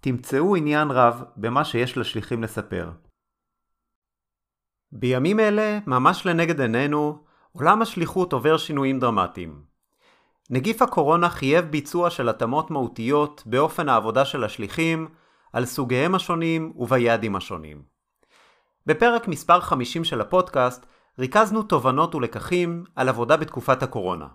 תמצאו עניין רב במה שיש לשליחים לספר. בימים אלה, ממש לנגד עינינו, עולם השליחות עובר שינויים דרמטיים. נגיף הקורונה חייב ביצוע של התאמות מהותיות באופן העבודה של השליחים, על סוגיהם השונים וביעדים השונים. בפרק מספר 50 של הפודקאסט ריכזנו תובנות ולקחים על עבודה בתקופת הקורונה.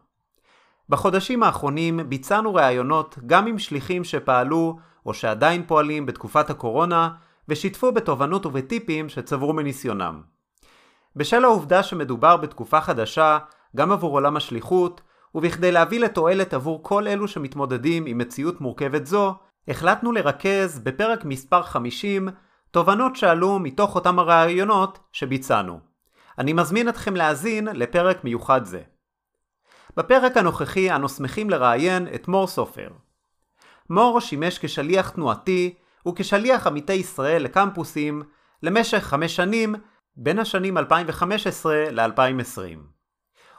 בחודשים האחרונים ביצענו ראיונות גם עם שליחים שפעלו או שעדיין פועלים בתקופת הקורונה ושיתפו בתובנות ובטיפים שצברו מניסיונם. בשל העובדה שמדובר בתקופה חדשה גם עבור עולם השליחות ובכדי להביא לתועלת עבור כל אלו שמתמודדים עם מציאות מורכבת זו, החלטנו לרכז בפרק מספר 50 תובנות שעלו מתוך אותם הראיונות שביצענו. אני מזמין אתכם להאזין לפרק מיוחד זה. בפרק הנוכחי אנו שמחים לראיין את מור סופר. מור שימש כשליח תנועתי וכשליח עמיתי ישראל לקמפוסים למשך חמש שנים בין השנים 2015 ל-2020.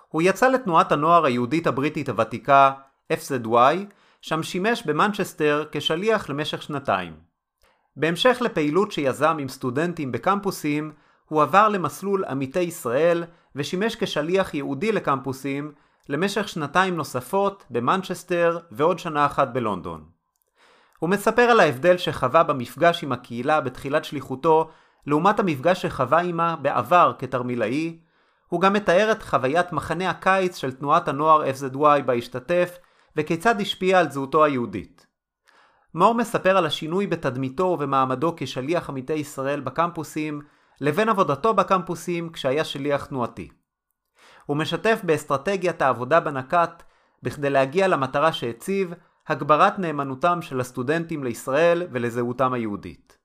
הוא יצא לתנועת הנוער היהודית הבריטית הוותיקה FZY, שם שימש במנצ'סטר כשליח למשך שנתיים. בהמשך לפעילות שיזם עם סטודנטים בקמפוסים, הוא עבר למסלול עמיתי ישראל ושימש כשליח ייעודי לקמפוסים למשך שנתיים נוספות במנצ'סטר ועוד שנה אחת בלונדון. הוא מספר על ההבדל שחווה במפגש עם הקהילה בתחילת שליחותו לעומת המפגש שחווה עימה בעבר כתרמילאי, הוא גם מתאר את חוויית מחנה הקיץ של תנועת הנוער FZY בה השתתף וכיצד השפיע על זהותו היהודית. מור מספר על השינוי בתדמיתו ובמעמדו כשליח עמיתי ישראל בקמפוסים לבין עבודתו בקמפוסים כשהיה שליח תנועתי. הוא משתף באסטרטגיית העבודה בנקט בכדי להגיע למטרה שהציב, הגברת נאמנותם של הסטודנטים לישראל ולזהותם היהודית.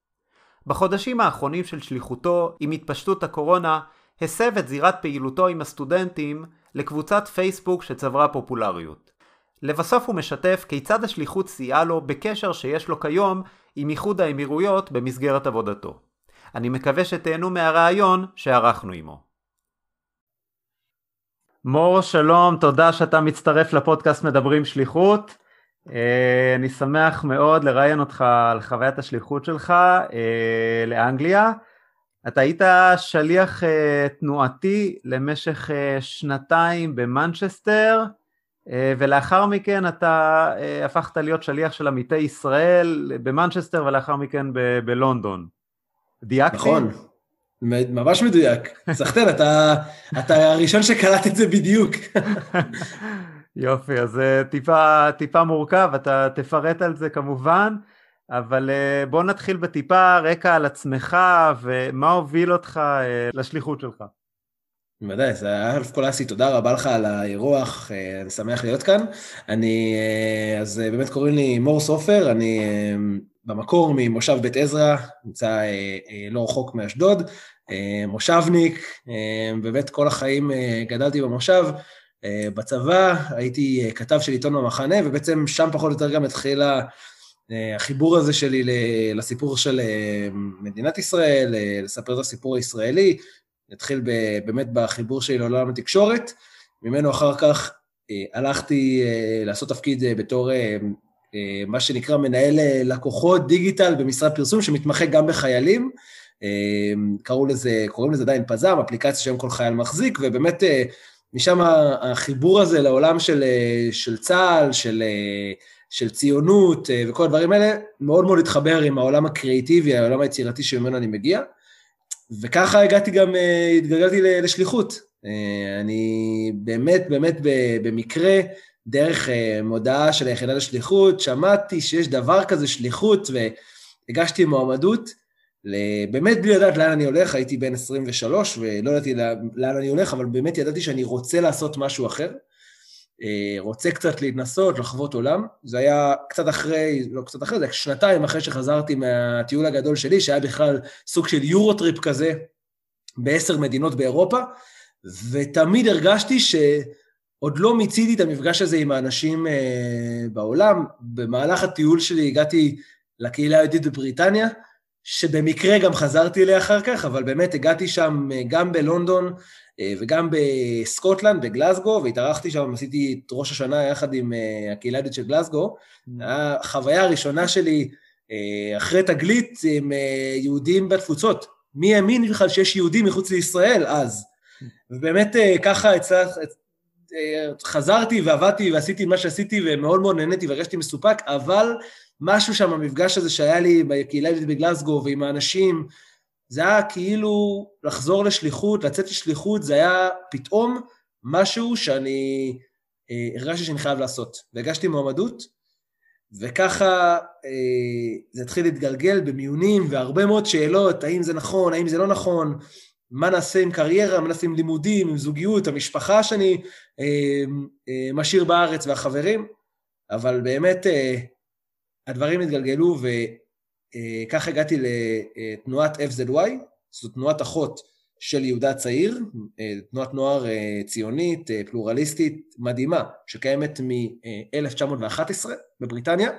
בחודשים האחרונים של שליחותו עם התפשטות הקורונה, הסב את זירת פעילותו עם הסטודנטים לקבוצת פייסבוק שצברה פופולריות. לבסוף הוא משתף כיצד השליחות סייעה לו בקשר שיש לו כיום עם איחוד האמירויות במסגרת עבודתו. אני מקווה שתהנו מהרעיון שערכנו עמו. מור שלום, תודה שאתה מצטרף לפודקאסט מדברים שליחות. אה, אני שמח מאוד לראיין אותך על חוויית השליחות שלך אה, לאנגליה. אתה היית שליח אה, תנועתי למשך שנתיים במנצ'סטר, ולאחר מכן אתה הפכת להיות שליח של עמיתי ישראל במנצ'סטר ולאחר מכן ב- בלונדון. דייקתי? נכון, ממש מדויק. סחטן, אתה, אתה הראשון שקלט את זה בדיוק. יופי, אז אה, טיפה, טיפה מורכב, אתה תפרט על זה כמובן, אבל אה, בוא נתחיל בטיפה רקע על עצמך ומה הוביל אותך אה, לשליחות שלך. בוודאי, אז אלף כל אסי, תודה רבה לך על האירוח, אני שמח להיות כאן. אני, אז באמת קוראים לי מור סופר, אני במקור ממושב בית עזרא, נמצא לא רחוק מאשדוד, מושבניק, באמת כל החיים גדלתי במושב. אה, בצבא, הייתי אה, כתב של עיתון במחנה, ובעצם שם פחות או יותר גם התחיל אה, החיבור הזה שלי לסיפור של מדינת ישראל, לספר את הסיפור הישראלי. נתחיל באמת בחיבור שלי לעולם התקשורת, ממנו אחר כך הלכתי לעשות תפקיד בתור מה שנקרא מנהל לקוחות דיגיטל במשרד פרסום שמתמחה גם בחיילים. קראו לזה, קוראים לזה עדיין פזם, אפליקציה שהיום כל חייל מחזיק, ובאמת משם החיבור הזה לעולם של, של צה"ל, של, של ציונות וכל הדברים האלה, מאוד מאוד התחבר עם העולם הקריאיטיבי, העולם היצירתי שממנו אני מגיע. וככה הגעתי גם, התגלגלתי לשליחות. אני באמת, באמת במקרה, דרך מודעה של היחידה לשליחות, שמעתי שיש דבר כזה שליחות והגשתי מועמדות. באמת בלי לדעת לאן אני הולך, הייתי בן 23 ולא ידעתי לאן אני הולך, אבל באמת ידעתי שאני רוצה לעשות משהו אחר. רוצה קצת להתנסות, לחוות עולם. זה היה קצת אחרי, לא קצת אחרי, זה היה שנתיים אחרי שחזרתי מהטיול הגדול שלי, שהיה בכלל סוג של יורוטריפ כזה בעשר מדינות באירופה, ותמיד הרגשתי שעוד לא מיציתי את המפגש הזה עם האנשים בעולם. במהלך הטיול שלי הגעתי לקהילה היהודית בבריטניה, שבמקרה גם חזרתי אליה אחר כך, אבל באמת הגעתי שם גם בלונדון וגם בסקוטלנד, בגלסגו, והתארחתי שם, עשיתי את ראש השנה יחד עם הקהילה היהודית של גלסגו. החוויה הראשונה שלי אחרי תגלית עם יהודים בתפוצות. מי האמין בכלל שיש יהודים מחוץ לישראל אז? ובאמת ככה הצלח, חזרתי ועבדתי ועשיתי מה שעשיתי ומאוד מאוד נהניתי והרגשתי מסופק, אבל משהו שם, המפגש הזה שהיה לי בקהילה היהודית בגלסגו ועם האנשים, זה היה כאילו לחזור לשליחות, לצאת לשליחות, זה היה פתאום משהו שאני הרגשתי שאני חייב לעשות. והגשתי מועמדות, וככה זה התחיל להתגלגל במיונים והרבה מאוד שאלות, האם זה נכון, האם זה לא נכון, מה נעשה עם קריירה, מה נעשה עם לימודים, עם זוגיות, המשפחה שאני משאיר בארץ והחברים, אבל באמת הדברים התגלגלו וכך הגעתי לתנועת FZY, זו תנועת אחות של יהודה הצעיר, תנועת נוער ציונית, פלורליסטית, מדהימה, שקיימת מ-1911 בבריטניה,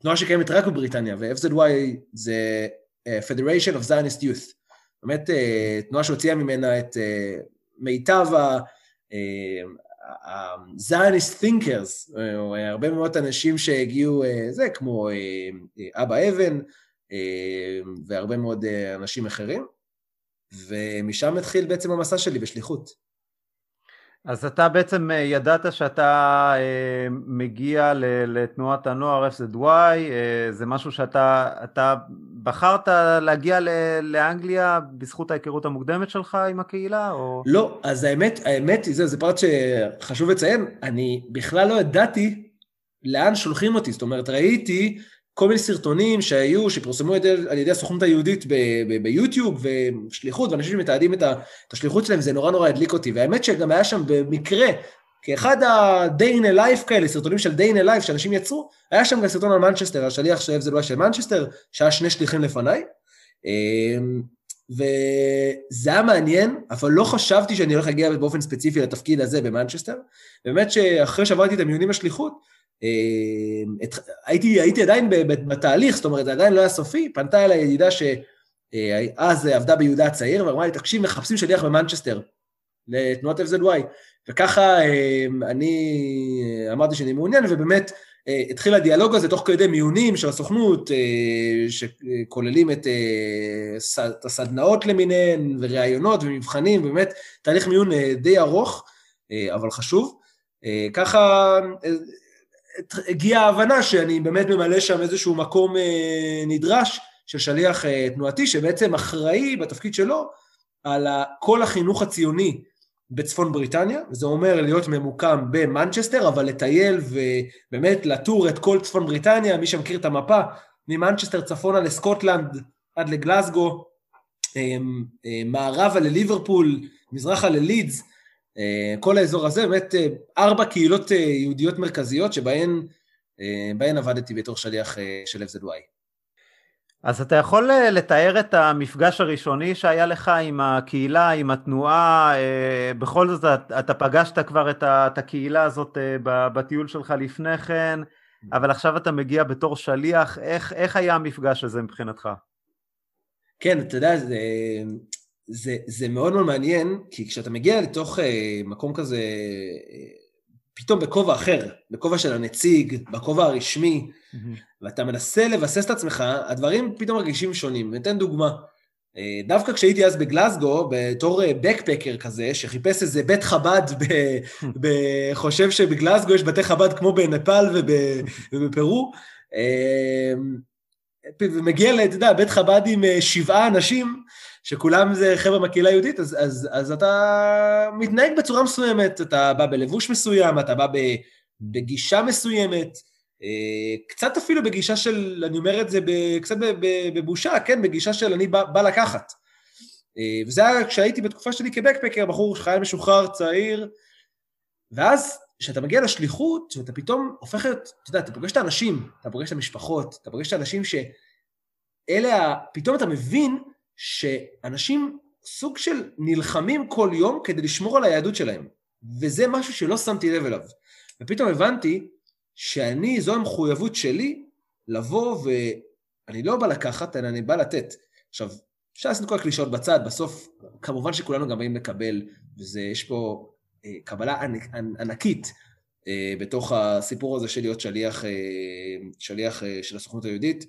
תנועה שקיימת רק בבריטניה, ו-FZY זה Federation of Zionist Youth, באמת תנועה שהוציאה ממנה את מיטב ה... ה-Zionist thinkers, או הרבה מאוד אנשים שהגיעו, זה כמו אבא אבן והרבה מאוד אנשים אחרים, ומשם התחיל בעצם המסע שלי בשליחות. אז אתה בעצם ידעת שאתה מגיע לתנועת הנוער FZY, זה משהו שאתה בחרת להגיע לאנגליה בזכות ההיכרות המוקדמת שלך עם הקהילה, או... לא, אז האמת, האמת היא, זה, זה פרט שחשוב לציין, אני בכלל לא ידעתי לאן שולחים אותי, זאת אומרת, ראיתי כל מיני סרטונים שהיו, שפורסמו על ידי הסוכנות היהודית ביוטיוב, ושליחות, ואנשים שמתעדים את השליחות שלהם, זה נורא נורא הדליק אותי. והאמת שגם היה שם במקרה, כאחד ה-day in a life כאלה, סרטונים של day in a life שאנשים יצרו, היה שם גם סרטון על מנצ'סטר, השליח זה לא של מנצ'סטר, שהיה שני שליחים לפניי. וזה היה מעניין, אבל לא חשבתי שאני הולך להגיע באופן ספציפי לתפקיד הזה במנצ'סטר. באמת שאחרי שעברתי את המיונים לשליחות, הייתי, הייתי עדיין בתהליך, זאת אומרת, זה עדיין לא היה סופי, פנתה אליי ידידה שאז עבדה ביהודה הצעיר, ואמרה לי, תקשיב, מחפשים שליח במנצ'סטר, לתנועת FZY. וככה אני אמרתי שאני מעוניין, ובאמת התחיל הדיאלוג הזה תוך כדי מיונים של הסוכנות, שכוללים את הסדנאות למיניהן, וראיונות ומבחנים, באמת תהליך מיון די ארוך, אבל חשוב. ככה הגיעה ההבנה שאני באמת ממלא שם איזשהו מקום נדרש של שליח תנועתי, שבעצם אחראי בתפקיד שלו על כל החינוך הציוני בצפון בריטניה, זה אומר להיות ממוקם במנצ'סטר, אבל לטייל ובאמת לטור את כל צפון בריטניה, מי שמכיר את המפה, ממנצ'סטר צפונה לסקוטלנד עד לגלסגו, מערבה לליברפול, מזרחה ללידס, כל האזור הזה, באמת ארבע קהילות יהודיות מרכזיות שבהן עבדתי בתור שליח של FZY. אז אתה יכול לתאר את המפגש הראשוני שהיה לך עם הקהילה, עם התנועה, בכל זאת אתה פגשת כבר את הקהילה הזאת בטיול שלך לפני כן, אבל עכשיו אתה מגיע בתור שליח, איך, איך היה המפגש הזה מבחינתך? כן, אתה יודע, זה, זה, זה מאוד מאוד מעניין, כי כשאתה מגיע לתוך אה, מקום כזה, אה, פתאום בכובע אחר, בכובע של הנציג, בכובע הרשמי, mm-hmm. ואתה מנסה לבסס את עצמך, הדברים פתאום מרגישים שונים. ניתן דוגמה. אה, דווקא כשהייתי אז בגלסגו, בתור בקפקר כזה, שחיפש איזה בית חב"ד, וחושב שבגלסגו יש בתי חב"ד כמו בנפאל ובפרו, ומגיע, אתה יודע, בית חב"ד עם שבעה אנשים, שכולם זה חבר'ה מהקהילה היהודית, אז, אז, אז אתה מתנהג בצורה מסוימת, אתה בא בלבוש מסוים, אתה בא בגישה מסוימת, אה, קצת אפילו בגישה של, אני אומר את זה קצת בבושה, כן, בגישה של אני בא, בא לקחת. אה, וזה היה כשהייתי בתקופה שלי כבקפקר, בחור חייל משוחרר, צעיר, ואז כשאתה מגיע לשליחות, אתה פתאום הופך להיות, אתה יודע, אתה פוגש את האנשים, אתה פוגש את המשפחות, אתה פוגש את האנשים שאלה, פתאום אתה מבין שאנשים סוג של נלחמים כל יום כדי לשמור על היהדות שלהם, וזה משהו שלא שמתי לב אליו. ופתאום הבנתי שאני, זו המחויבות שלי לבוא ואני לא בא לקחת, אלא אני בא לתת. עכשיו, אפשר לשים את כל הקלישאות בצד, בסוף, כמובן שכולנו גם באים לקבל, ויש פה אה, קבלה ענק, ענקית אה, בתוך הסיפור הזה של להיות שליח, אה, שליח אה, של הסוכנות היהודית.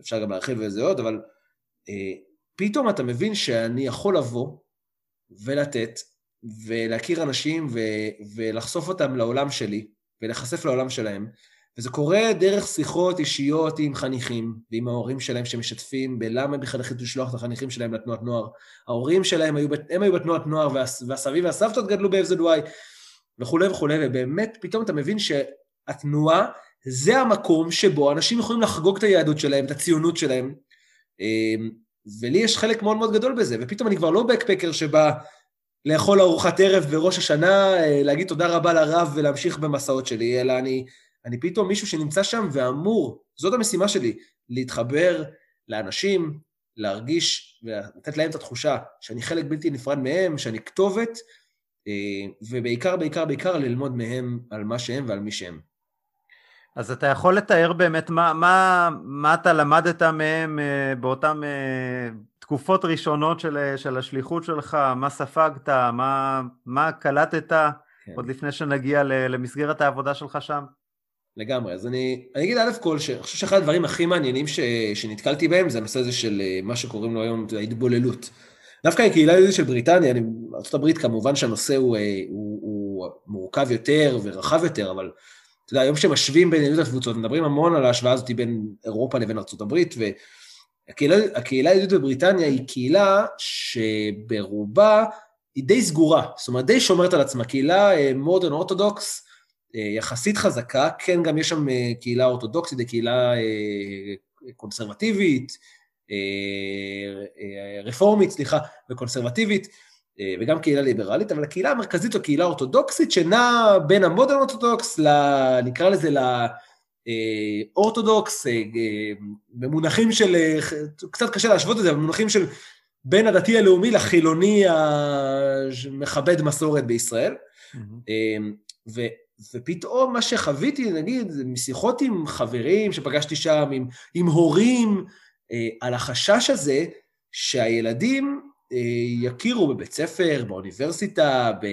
אפשר גם להרחיב בזה עוד, אבל אה, פתאום אתה מבין שאני יכול לבוא ולתת, ולהכיר אנשים ו- ולחשוף אותם לעולם שלי, ולהיחשף לעולם שלהם, וזה קורה דרך שיחות אישיות עם חניכים ועם ההורים שלהם שמשתפים בלמה בכלל החליטו לשלוח את החניכים שלהם לתנועת נוער. ההורים שלהם היו, הם היו בתנועת נוער והסבים והסבתות גדלו ב-FZY וכולי וכולי, ובאמת פתאום אתה מבין שהתנועה זה המקום שבו אנשים יכולים לחגוג את היהדות שלהם, את הציונות שלהם, אמ, ולי יש חלק מאוד מאוד גדול בזה, ופתאום אני כבר לא בקפקר שבא לאכול ארוחת ערב בראש השנה, אה, להגיד תודה רבה לרב ולהמשיך במסעות שלי, אלא אני, אני פתאום מישהו שנמצא שם ואמור, זאת המשימה שלי, להתחבר לאנשים, להרגיש ולתת להם את התחושה שאני חלק בלתי נפרד מהם, שאני כתובת, אה, ובעיקר, בעיקר, בעיקר ללמוד מהם על מה שהם ועל מי שהם. אז אתה יכול לתאר באמת מה, מה, מה אתה למדת מהם אה, באותן אה, תקופות ראשונות של, של השליחות שלך, מה ספגת, מה, מה קלטת כן. עוד לפני שנגיע למסגרת העבודה שלך שם? לגמרי, אז אני, אני אגיד א' כל, שאני חושב שאחד הדברים הכי מעניינים ש, שנתקלתי בהם זה הנושא הזה של אה, מה שקוראים לו היום ההתבוללות. דווקא הקהילה היהודית של בריטניה, ארה"ב כמובן שהנושא הוא, הוא, הוא מורכב יותר ורחב יותר, אבל יודע, היום שמשווים בין יהדות התפוצות, מדברים המון על ההשוואה הזאת בין אירופה לבין ארה"ב, והקהילה היהודית בבריטניה היא קהילה שברובה היא די סגורה, זאת אומרת, די שומרת על עצמה, קהילה מודרן אה, אורתודוקס, אה, יחסית חזקה, כן, גם יש שם אה, קהילה אורתודוקסית, קהילה קונסרבטיבית, רפורמית, סליחה, וקונסרבטיבית, וגם קהילה ליברלית, אבל הקהילה המרכזית זו קהילה אורתודוקסית שנעה בין המודרן אורתודוקס, ל... נקרא לזה לאורתודוקס, אה, אה, במונחים של, קצת קשה להשוות את זה, במונחים של בין הדתי הלאומי לחילוני המכבד מסורת בישראל. Mm-hmm. ו, ופתאום מה שחוויתי, נגיד, משיחות עם חברים שפגשתי שם, עם, עם הורים, על החשש הזה שהילדים יכירו בבית ספר, באוניברסיטה, ב,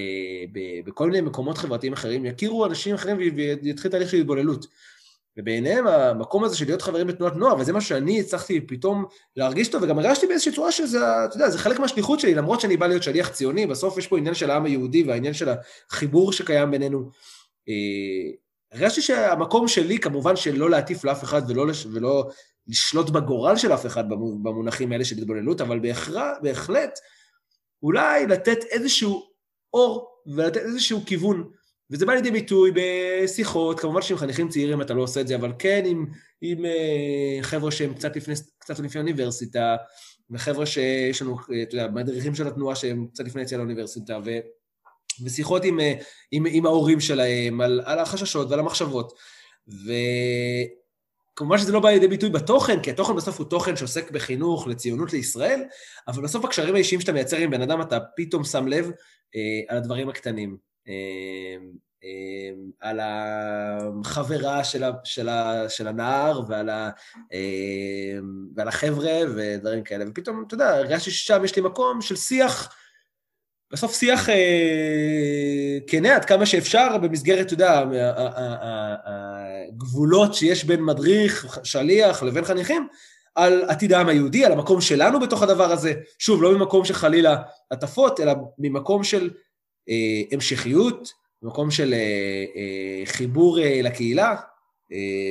ב, בכל מיני מקומות חברתיים אחרים, יכירו אנשים אחרים ויתחיל תהליך של התבוללות. ובעיניהם המקום הזה של להיות חברים בתנועת נוער, וזה מה שאני הצלחתי פתאום להרגיש טוב, וגם הרגשתי באיזושהי צורה שזה, אתה יודע, זה חלק מהשליחות שלי, למרות שאני בא להיות שליח ציוני, בסוף יש פה עניין של העם היהודי והעניין של החיבור שקיים בינינו. אה, הרגשתי שהמקום שלי, כמובן שלא להטיף לאף אחד ולא, ולא לשלוט בגורל של אף אחד במונחים האלה של התבוללות, אבל בהכרח, בהחלט אולי לתת איזשהו אור ולתת איזשהו כיוון. וזה בא לידי ביטוי בשיחות, כמובן שעם חניכים צעירים אתה לא עושה את זה, אבל כן עם, עם uh, חבר'ה שהם קצת לפני, קצת לפני האוניברסיטה, וחבר'ה שיש לנו, אתה יודע, מדריכים של התנועה שהם קצת לפני יציאה לאוניברסיטה, ו, ושיחות עם, אה, עם, עם ההורים שלהם על, על החששות ועל המחשבות. ו, כמובן שזה לא בא לידי ביטוי בתוכן, כי התוכן בסוף הוא תוכן שעוסק בחינוך, לציונות לישראל, אבל בסוף הקשרים האישיים שאתה מייצר עם בן אדם, אתה פתאום שם לב אה, על הדברים הקטנים. אה, על החברה של, ה, של, ה, של הנער ועל, ה, ועל החבר'ה ודברים כאלה. ופתאום, אתה יודע, הרגשתי ששם יש לי מקום של שיח, בסוף שיח כנה עד כמה שאפשר במסגרת, אתה יודע, הגבולות שיש בין מדריך, שליח לבין חניכים, על עתיד העם היהודי, על המקום שלנו בתוך הדבר הזה. שוב, לא ממקום של חלילה הטפות, אלא ממקום של אה, המשכיות, ממקום של אה, חיבור לקהילה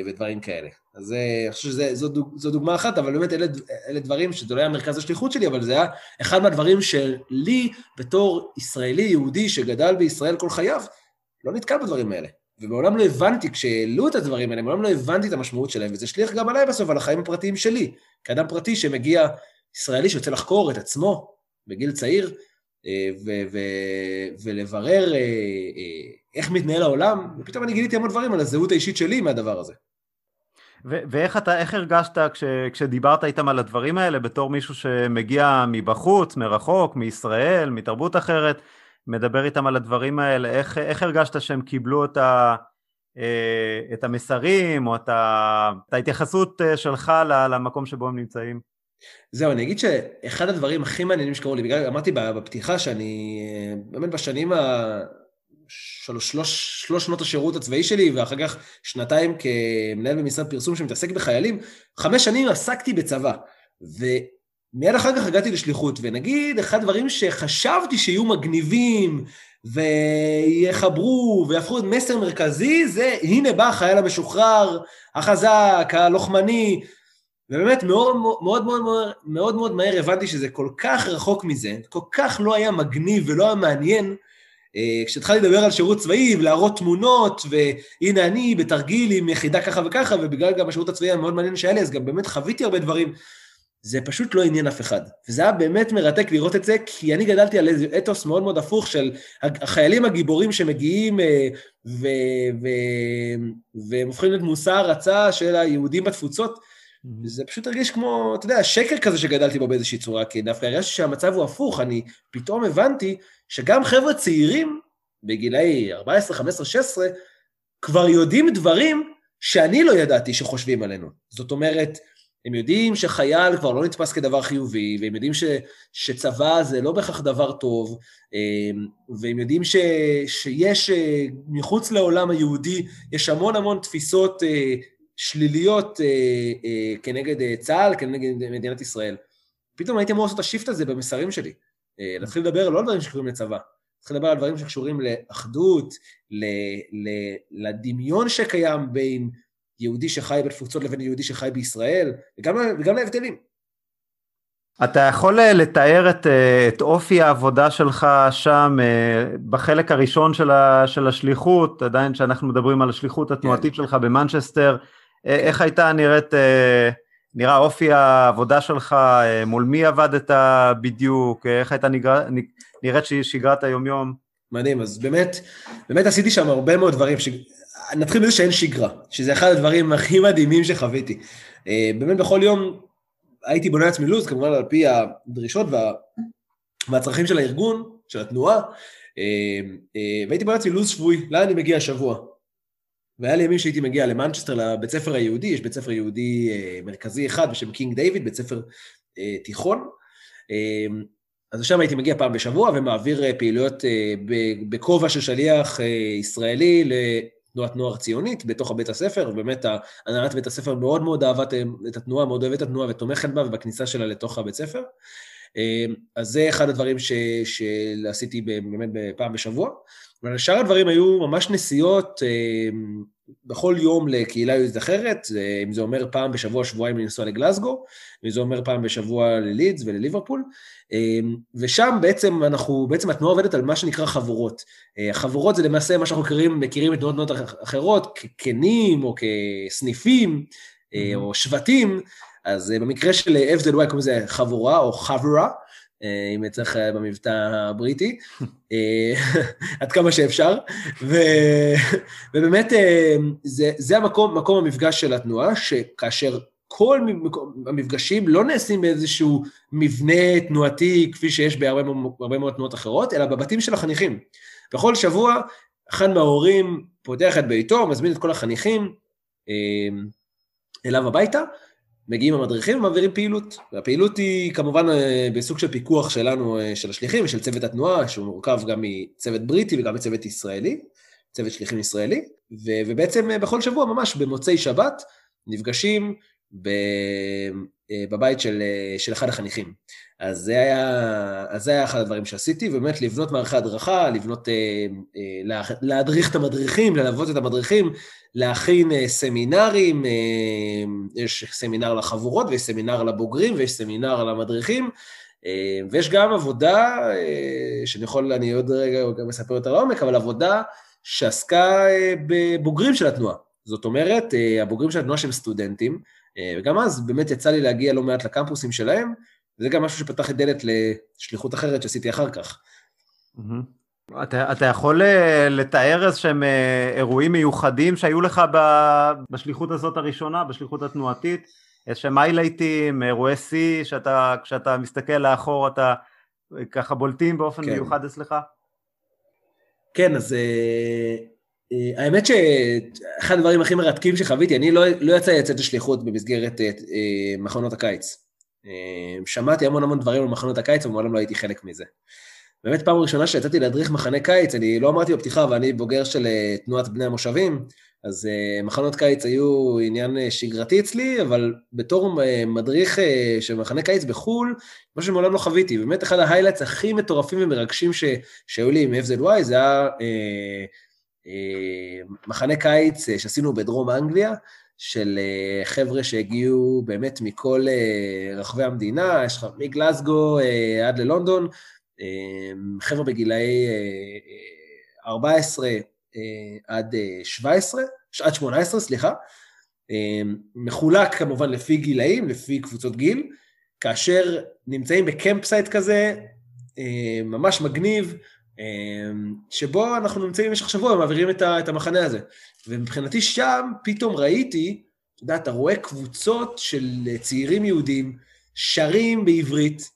ודברים כאלה. אז אה, אני חושב שזו דוג, דוגמה אחת, אבל באמת אלה, אלה דברים שזה לא היה מרכז השליחות שלי, אבל זה היה אחד מהדברים שלי, בתור ישראלי יהודי שגדל בישראל כל חייו, לא נתקל בדברים האלה. ומעולם לא הבנתי, כשהעלו את הדברים האלה, מעולם לא הבנתי את המשמעות שלהם, וזה שליח גם עליי בסוף, על החיים הפרטיים שלי. כאדם פרטי שמגיע, ישראלי שרוצה לחקור את עצמו בגיל צעיר, אה, ו- ו- ולברר אה, אה, איך מתנהל העולם, ופתאום אני גיליתי המון דברים על הזהות האישית שלי מהדבר הזה. ו- ואיך אתה, איך הרגשת כש- כשדיברת איתם על הדברים האלה בתור מישהו שמגיע מבחוץ, מרחוק, מישראל, מתרבות אחרת, מדבר איתם על הדברים האלה, איך, איך הרגשת שהם קיבלו את, ה, אה, את המסרים או את, ה, את ההתייחסות אה, שלך למקום שבו הם נמצאים? זהו, אני אגיד שאחד הדברים הכי מעניינים שקרו לי, בגלל, אמרתי בפתיחה שאני אה, באמת בשנים ה... שלוש, שלוש, שלוש שנות השירות הצבאי שלי, ואחר כך שנתיים כמנהל במשרד פרסום שמתעסק בחיילים, חמש שנים עסקתי בצבא. ו... מיד אחר כך הגעתי לשליחות, ונגיד, אחד הדברים שחשבתי שיהיו מגניבים, ויחברו, ויהפכו את מסר מרכזי, זה הנה בא החייל המשוחרר, החזק, הלוחמני, ובאמת מאוד מאוד מאוד מאוד מאוד מאוד מהר הבנתי שזה כל כך רחוק מזה, כל כך לא היה מגניב ולא היה מעניין, כשהתחלתי לדבר על שירות צבאי ולהראות תמונות, והנה אני בתרגיל עם יחידה ככה וככה, ובגלל גם השירות הצבאי המאוד מעניין שהיה לי, אז גם באמת חוויתי הרבה דברים. זה פשוט לא עניין אף אחד. וזה היה באמת מרתק לראות את זה, כי אני גדלתי על איזה אתוס מאוד מאוד הפוך של החיילים הגיבורים שמגיעים אה. והם הופכים להיות מושא הרצה של היהודים בתפוצות. Mm-hmm. זה פשוט הרגיש כמו, אתה יודע, שקר כזה שגדלתי בו באיזושהי צורה, כי דווקא הרגשתי שהמצב הוא הפוך, אני פתאום הבנתי שגם חבר'ה צעירים, בגילאי 14, 15, 16, כבר יודעים דברים שאני לא ידעתי שחושבים עלינו. זאת אומרת, הם יודעים שחייל כבר לא נתפס כדבר חיובי, והם יודעים ש, שצבא זה לא בהכרח דבר טוב, אמ, והם יודעים ש, שיש אה, מחוץ לעולם היהודי, יש המון המון תפיסות אה, שליליות אה, כנגד צה"ל, כנגד מדינת ישראל. פתאום הייתי אמור לעשות את השיפט הזה במסרים שלי. להתחיל לדבר לא על דברים שקשורים לצבא, להתחיל לדבר על דברים שקשורים לאחדות, לדמיון שקיים בין יהודי שחי בתפוצות לבין יהודי שחי בישראל, וגם, וגם להבדלים. אתה יכול אה, לתאר את, אה, את אופי העבודה שלך שם אה, בחלק הראשון של, ה, של השליחות, עדיין שאנחנו מדברים על השליחות התנועתית כן. שלך במנצ'סטר. איך הייתה נראית, נראה אופי העבודה שלך, מול מי עבדת בדיוק, איך הייתה נראית שגרת היומיום? מדהים, אז באמת, באמת עשיתי שם הרבה מאוד דברים, ש... נתחיל מזה שאין שגרה, שזה אחד הדברים הכי מדהימים שחוויתי. אה, באמת בכל יום הייתי בונה לעצמי לו"ז, כמובן על פי הדרישות וה... והצרכים של הארגון, של התנועה, אה, אה, והייתי בונה לעצמי לו"ז שבועי, לאן אני מגיע השבוע. והיה לי ימים שהייתי מגיע למנצ'סטר, לבית ספר היהודי, יש בית ספר יהודי מרכזי אחד בשם קינג דיוויד, בית ספר תיכון. אז לשם הייתי מגיע פעם בשבוע ומעביר פעילויות בכובע של שליח ישראלי תנועת נוער ציונית בתוך הבית הספר, ובאמת הנהלת בית הספר מאוד מאוד אהבה את התנועה, מאוד אוהבת את התנועה ותומכת בה ובכניסה שלה לתוך הבית ספר. אמ, אז זה אחד הדברים שעשיתי באמת פעם בשבוע. אבל שאר הדברים היו ממש נסיעות אמ, בכל יום לקהילה יהודית אחרת, אם זה אומר פעם בשבוע, שבועיים לנסוע לגלסגו, אם זה אומר פעם בשבוע ללידס ולליברפול, אמ, ושם בעצם אנחנו, בעצם התנועה עובדת על מה שנקרא חבורות. אה, חבורות זה למעשה מה שאנחנו מכירים, מכירים את תנועות תנועות אחרות, כקנים או כסניפים mm-hmm. או שבטים, אז אה, במקרה של FZY קוראים לזה חבורה או חברה, אם צריך במבטא הבריטי, עד כמה שאפשר, ו... ובאמת זה, זה המקום, מקום המפגש של התנועה, שכאשר כל המפגשים לא נעשים באיזשהו מבנה תנועתי כפי שיש בהרבה מאוד תנועות אחרות, אלא בבתים של החניכים. בכל שבוע אחד מההורים פותח את ביתו, מזמין את כל החניכים אליו הביתה, מגיעים המדריכים ומעבירים פעילות. והפעילות היא כמובן בסוג של פיקוח שלנו, של השליחים ושל צוות התנועה, שהוא מורכב גם מצוות בריטי וגם מצוות ישראלי, צוות שליחים ישראלי, ו- ובעצם בכל שבוע, ממש במוצאי שבת, נפגשים ב- בבית של, של אחד החניכים. אז זה, היה, אז זה היה אחד הדברים שעשיתי, ובאמת לבנות מערכי הדרכה, לבנות, אה, אה, להדריך את המדריכים, ללוות את המדריכים, להכין אה, סמינרים, יש סמינר לחבורות ויש סמינר לבוגרים ויש סמינר למדריכים, ויש גם עבודה, שאני יכול, אני עוד רגע גם אספר יותר לעומק, אבל עבודה שעסקה בבוגרים של התנועה. זאת אומרת, הבוגרים של התנועה שהם סטודנטים, וגם אז באמת יצא לי להגיע לא מעט לקמפוסים שלהם, וזה גם משהו שפתח את דלת לשליחות אחרת שעשיתי אחר כך. אתה, אתה יכול אה, לתאר איזשהם אה, אירועים מיוחדים שהיו לך בשליחות הזאת הראשונה, בשליחות התנועתית? איזשהם היילייטים, אירועי שיא, שאתה, כשאתה מסתכל לאחור אתה אה, ככה בולטים באופן כן. מיוחד אצלך? כן, אז האמת שאחד הדברים הכי מרתקים שחוויתי, אני לא, לא יצא לי לצאת לשליחות במסגרת מחנות הקיץ. אה, שמעתי המון המון דברים על מחנות הקיץ, ומעולם לא הייתי חלק מזה. באמת פעם ראשונה שיצאתי להדריך מחנה קיץ, אני לא אמרתי בפתיחה, ואני בוגר של אה, תנועת בני המושבים, אז uh, מחנות קיץ היו עניין שגרתי אצלי, אבל בתור מדריך של מחנה קיץ בחו"ל, מה שמעולם לא חוויתי. באמת אחד ההיילייטס הכי מטורפים ומרגשים ש, שהיו לי עם FZY, זה היה מחנה קיץ uh, שעשינו בדרום אנגליה, של אה, חבר'ה שהגיעו באמת מכל אה, רחבי המדינה, יש לך מגלסגו אה, עד ללונדון, חבר'ה בגילאי 14 עד 17, עד 18, סליחה, מחולק כמובן לפי גילאים, לפי קבוצות גיל, כאשר נמצאים בקמפסייט כזה, ממש מגניב, שבו אנחנו נמצאים במשך שבוע ומעבירים את המחנה הזה. ומבחינתי שם פתאום ראיתי, אתה יודע, אתה רואה קבוצות של צעירים יהודים שרים בעברית,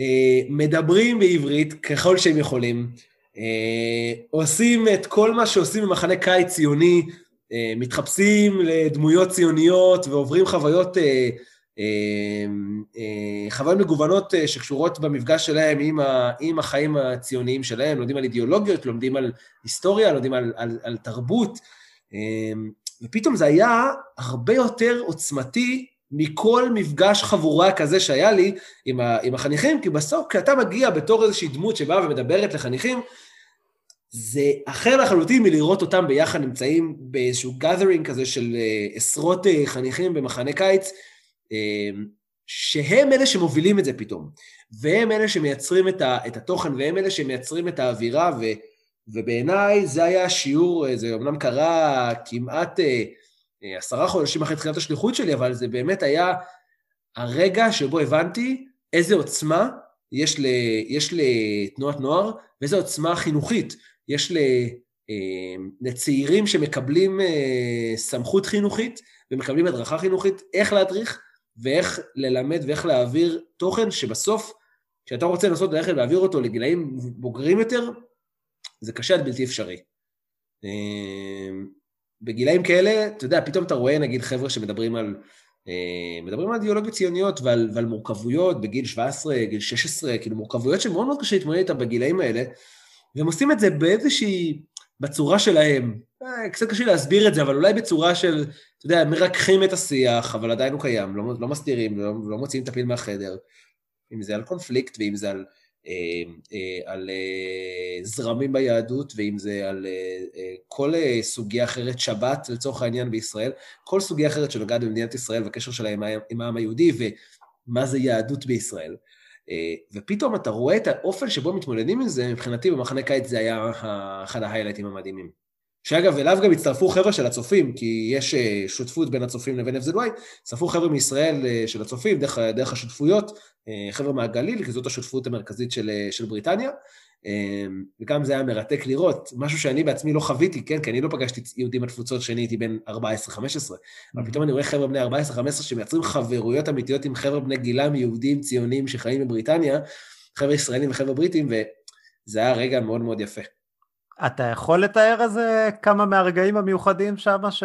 אה, מדברים בעברית ככל שהם יכולים, אה, עושים את כל מה שעושים במחנה קיץ ציוני, אה, מתחפשים לדמויות ציוניות ועוברים חוויות, חוויות מגוונות שקשורות במפגש שלהם עם, ה, עם החיים הציוניים שלהם, לומדים על אידיאולוגיות, לומדים על היסטוריה, לומדים על, על, על תרבות. אמ, ופתאום זה היה הרבה יותר עוצמתי מכל מפגש חבורה כזה שהיה לי עם, ה, עם החניכים, כי בסוף כשאתה מגיע בתור איזושהי דמות שבאה ומדברת לחניכים, זה אחר לחלוטין מלראות אותם ביחד נמצאים באיזשהו gathering כזה של uh, עשרות חניכים במחנה קיץ, שהם אלה שמובילים את זה פתאום, והם אלה שמייצרים את, ה, את התוכן, והם אלה שמייצרים את האווירה, ו... ובעיניי זה היה שיעור, אה, זה אמנם קרה כמעט אה, אה, עשרה חודשים אחרי תחילת השליחות שלי, אבל זה באמת היה הרגע שבו הבנתי איזה עוצמה יש, ל, יש לתנועת נוער ואיזה עוצמה חינוכית יש ל, לצעירים שמקבלים סמכות חינוכית ומקבלים הדרכה חינוכית, איך להדריך ואיך ללמד ואיך להעביר תוכן שבסוף, כשאתה רוצה לנסות ללכת להעביר אותו לגילאים בוגרים יותר, זה קשה עד בלתי אפשרי. אמ, בגילאים כאלה, אתה יודע, פתאום אתה רואה נגיד חבר'ה שמדברים על, אה, מדברים על אידיאולוגיות ציוניות ועל, ועל מורכבויות בגיל 17, גיל 16, כאילו מורכבויות שמאוד מאוד קשה להתמודד איתן בגילאים האלה, והם עושים את זה באיזושהי, בצורה שלהם. אה, קצת קשה להסביר את זה, אבל אולי בצורה של, אתה יודע, מרככים את השיח, אבל עדיין הוא קיים, לא, לא מסתירים, לא, לא מוציאים את הפיל מהחדר. אם זה על קונפליקט, ואם זה על אה, אה, על אה, זרמים ביהדות, ואם זה על כל סוגיה אחרת, שבת לצורך העניין בישראל, כל סוגיה אחרת שנוגעת במדינת ישראל והקשר שלה עם העם היהודי ומה זה יהדות בישראל. ופתאום אתה רואה את האופן שבו מתמודדים עם זה, מבחינתי במחנה קיץ זה היה אחד ההיילייטים המדהימים. שאגב, אליו גם הצטרפו חבר'ה של הצופים, כי יש אה, שותפות בין הצופים לבין FZY, הצטרפו חבר'ה מישראל אה, של הצופים, דרך, דרך השותפויות, אה, חבר'ה מהגליל, כי זאת השותפות המרכזית של, של בריטניה, וגם זה היה מרתק לראות, משהו שאני בעצמי לא חוויתי, כן, כי אני לא פגשתי יהודים בתפוצות כשאני הייתי בן 14-15, אבל פתאום אני רואה חבר'ה בני 14-15 שמייצרים חברויות אמיתיות עם חבר'ה בני גילם, יהודים ציונים שחיים בבריטניה, חבר'ה ישראלים וחבר'ה בריטים, וזה היה רגע מאוד מאוד יפה. אתה יכול לתאר איזה כמה מהרגעים המיוחדים שם ש...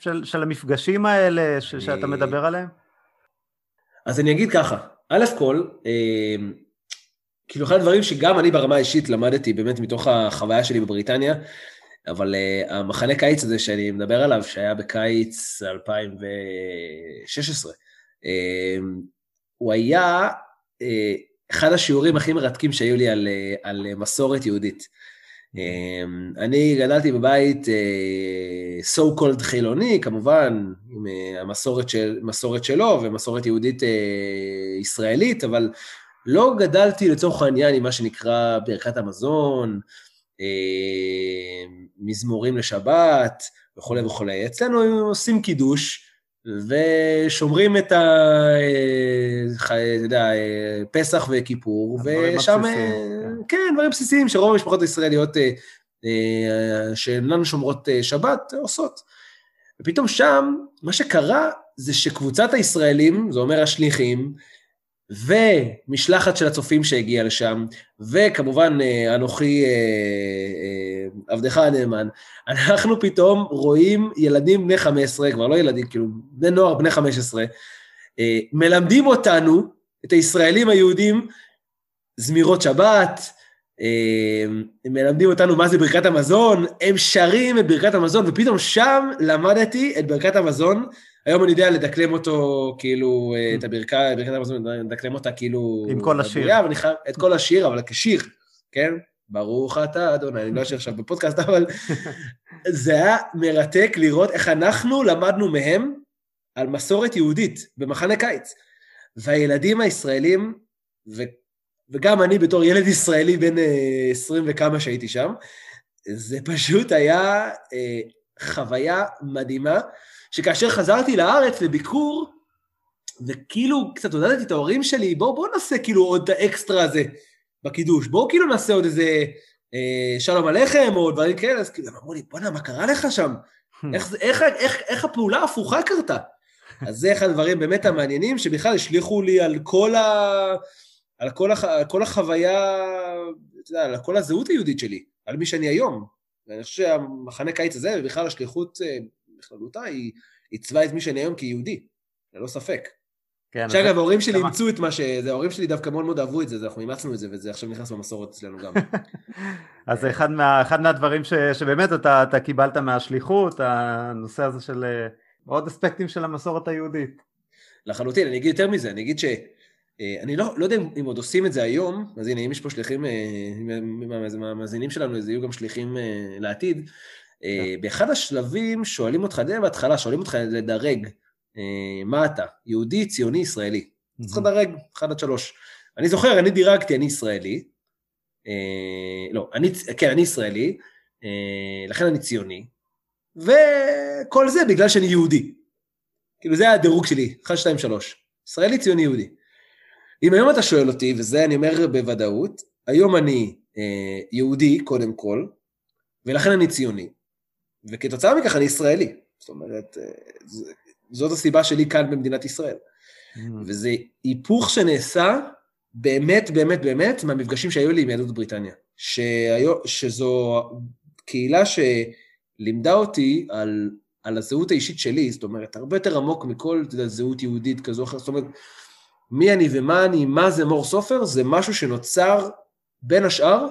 של, של המפגשים האלה ש... אני... שאתה מדבר עליהם? אז אני אגיד ככה, א' כל, אה, כאילו אחד הדברים שגם אני ברמה האישית למדתי באמת מתוך החוויה שלי בבריטניה, אבל uh, המחנה קיץ הזה שאני מדבר עליו, שהיה בקיץ 2016, uh, אה, הוא היה uh, אחד השיעורים הכי מרתקים שהיו לי על, uh, על מסורת יהודית. Uh, אני גדלתי בבית uh, so called חילוני, כמובן, עם uh, המסורת של, שלו ומסורת יהודית uh, ישראלית, אבל לא גדלתי לצורך העניין עם מה שנקרא ברכת המזון, אה, מזמורים לשבת וכולי וכולי. אצלנו עושים קידוש ושומרים את ה... אה, אתה יודע, אה, פסח וכיפור, ושם... כן. כן, דברים בסיסיים שרוב המשפחות הישראליות שאינן שומרות שבת עושות. ופתאום שם, מה שקרה זה שקבוצת הישראלים, זה אומר השליחים, ומשלחת של הצופים שהגיעה לשם, וכמובן אה, אנוכי, אה, אה, עבדך הנאמן, אנחנו פתאום רואים ילדים בני 15, כבר לא ילדים, כאילו בני נוער בני 15, מלמדים אותנו, את הישראלים היהודים, זמירות שבת, הם מלמדים אותנו מה זה ברכת המזון, הם שרים את ברכת המזון, ופתאום שם למדתי את ברכת המזון היום אני יודע לדקלם אותו, כאילו, אה, את הברכת המזון, לדקלם אותה כאילו... עם כל השיר. את כל השיר, אבל כשיר, כן? ברוך אתה, אדוני, אני לא אשאיר עכשיו בפודקאסט, אבל זה היה מרתק לראות איך אנחנו למדנו מהם על מסורת יהודית במחנה קיץ. והילדים הישראלים, ו, וגם אני בתור ילד ישראלי בן אה, עשרים וכמה שהייתי שם, זה פשוט היה אה, חוויה מדהימה. שכאשר חזרתי לארץ לביקור, וכאילו קצת עודדתי את ההורים שלי, בואו בוא נעשה כאילו עוד את האקסטרה הזה בקידוש, בואו כאילו נעשה עוד איזה אה, שלום עליכם או דברים כאלה, אז כאילו הם אמרו לי, בואנה, מה קרה לך שם? איך, איך, איך, איך הפעולה ההפוכה קרתה? אז זה אחד הדברים באמת המעניינים, שבכלל השליכו לי על כל, ה... על כל, הח... על כל החוויה, אתה יודע, על כל הזהות היהודית שלי, על מי שאני היום. ואני חושב שהמחנה קיץ הזה, ובכלל השליחות אה, בכללותה, היא עיצבה את מי שאני היום כיהודי, ללא ספק. כן, שאגב, ההורים שלי אימצו את מה ש... ההורים שלי דווקא מאוד מאוד אהבו את זה, אנחנו אימצנו את זה, וזה עכשיו נכנס במסורת אצלנו גם. אז זה אחד, מה, אחד מהדברים ש, שבאמת אתה, אתה קיבלת מהשליחות, הנושא הזה של אה, עוד אספקטים של המסורת היהודית. לחלוטין, אני אגיד יותר מזה, אני אגיד ש... אה, אני לא, לא יודע אם עוד עושים את זה היום, אז הנה, אם יש פה שליחים, אה, שלנו, אז יהיו גם שליחים לעתיד. באחד השלבים שואלים אותך, די בהתחלה, שואלים אותך לדרג, אה, מה אתה? יהודי, ציוני, ישראלי. צריך לדרג, 1 עד 3. אני זוכר, אני דירגתי, אני ישראלי. אה, לא, אני, כן, אני ישראלי, לכן אני ציוני. וכל זה בגלל שאני יהודי. כאילו, זה הדירוג שלי, 1, 2, 3. ישראלי, ציוני, יהודי. אם היום אתה שואל אותי, וזה אני אומר בוודאות, היום אני אה, יהודי, קודם כל, ולכן אני ציוני. וכתוצאה מכך אני ישראלי. זאת אומרת, אה, זאת הסיבה שלי כאן במדינת ישראל. Mm. וזה היפוך שנעשה באמת, באמת, באמת, מהמפגשים שהיו לי עם יהדות בריטניה. שהיו, שזו קהילה שלימדה אותי על, על הזהות האישית שלי, זאת אומרת, הרבה יותר עמוק מכל יודע, זהות יהודית כזו או אחרת, זאת אומרת, מי אני ומה אני, מה זה מור סופר, זה משהו שנוצר בין השאר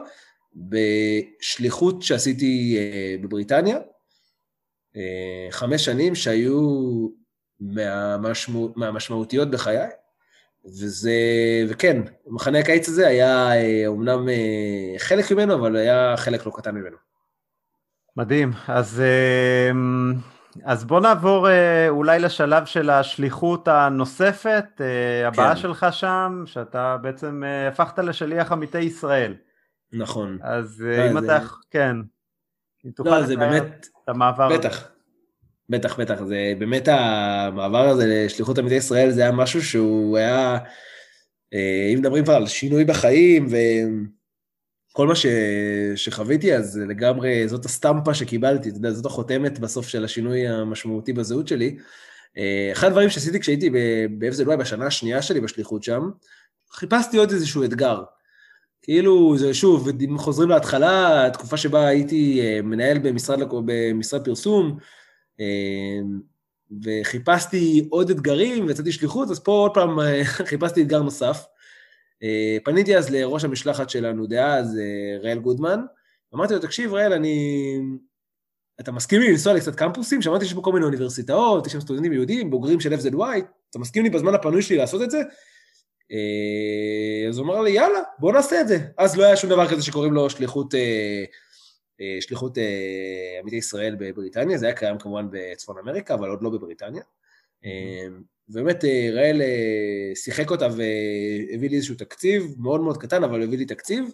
בשליחות שעשיתי אה, בבריטניה, חמש שנים שהיו מהמשמע, מהמשמעותיות בחיי, וזה, וכן, מחנה הקיץ הזה היה אומנם אה, חלק ממנו, אבל היה חלק לא קטן ממנו. מדהים, אז, אה, אז בוא נעבור אולי לשלב של השליחות הנוספת, הבאה כן. שלך שם, שאתה בעצם הפכת לשליח עמיתי ישראל. נכון. אז אם אתה, כן. אם תוכל לא, זה באמת, את המעבר בטח, הזה. בטח, בטח, זה באמת המעבר הזה לשליחות עמידי ישראל, זה היה משהו שהוא היה, אה, אם מדברים כבר על שינוי בחיים וכל מה ש, שחוויתי, אז לגמרי זאת הסטמפה שקיבלתי, אתה יודע, זאת החותמת בסוף של השינוי המשמעותי בזהות שלי. אה, אחד הדברים שעשיתי כשהייתי באבזלוואי בשנה השנייה שלי בשליחות שם, חיפשתי עוד איזשהו אתגר. כאילו, זה שוב, אם חוזרים להתחלה, התקופה שבה הייתי אה, מנהל במשרד, במשרד פרסום, אה, וחיפשתי עוד אתגרים ויצאתי שליחות, אז פה עוד פעם אה, חיפשתי אתגר נוסף. פניתי אז לראש המשלחת שלנו דאז, ראל גודמן, אמרתי לו, תקשיב, ראל, אני... אתה מסכים לי לנסוע לקצת קמפוסים? שמעתי שיש פה כל מיני אוניברסיטאות, יש שם סטודנטים יהודים, בוגרים של FZY, אתה מסכים לי בזמן הפנוי שלי לעשות את זה? אה, אז הוא אמר לי, יאללה, בוא נעשה את זה. אז לא היה שום דבר כזה שקוראים לו שליחות, אה, אה, שליחות עמיתי ישראל בבריטניה, זה היה קיים כמובן בצפון אמריקה, אבל עוד לא בבריטניה. ובאמת ראל שיחק אותה והביא לי איזשהו תקציב, מאוד מאוד קטן, אבל הביא לי תקציב.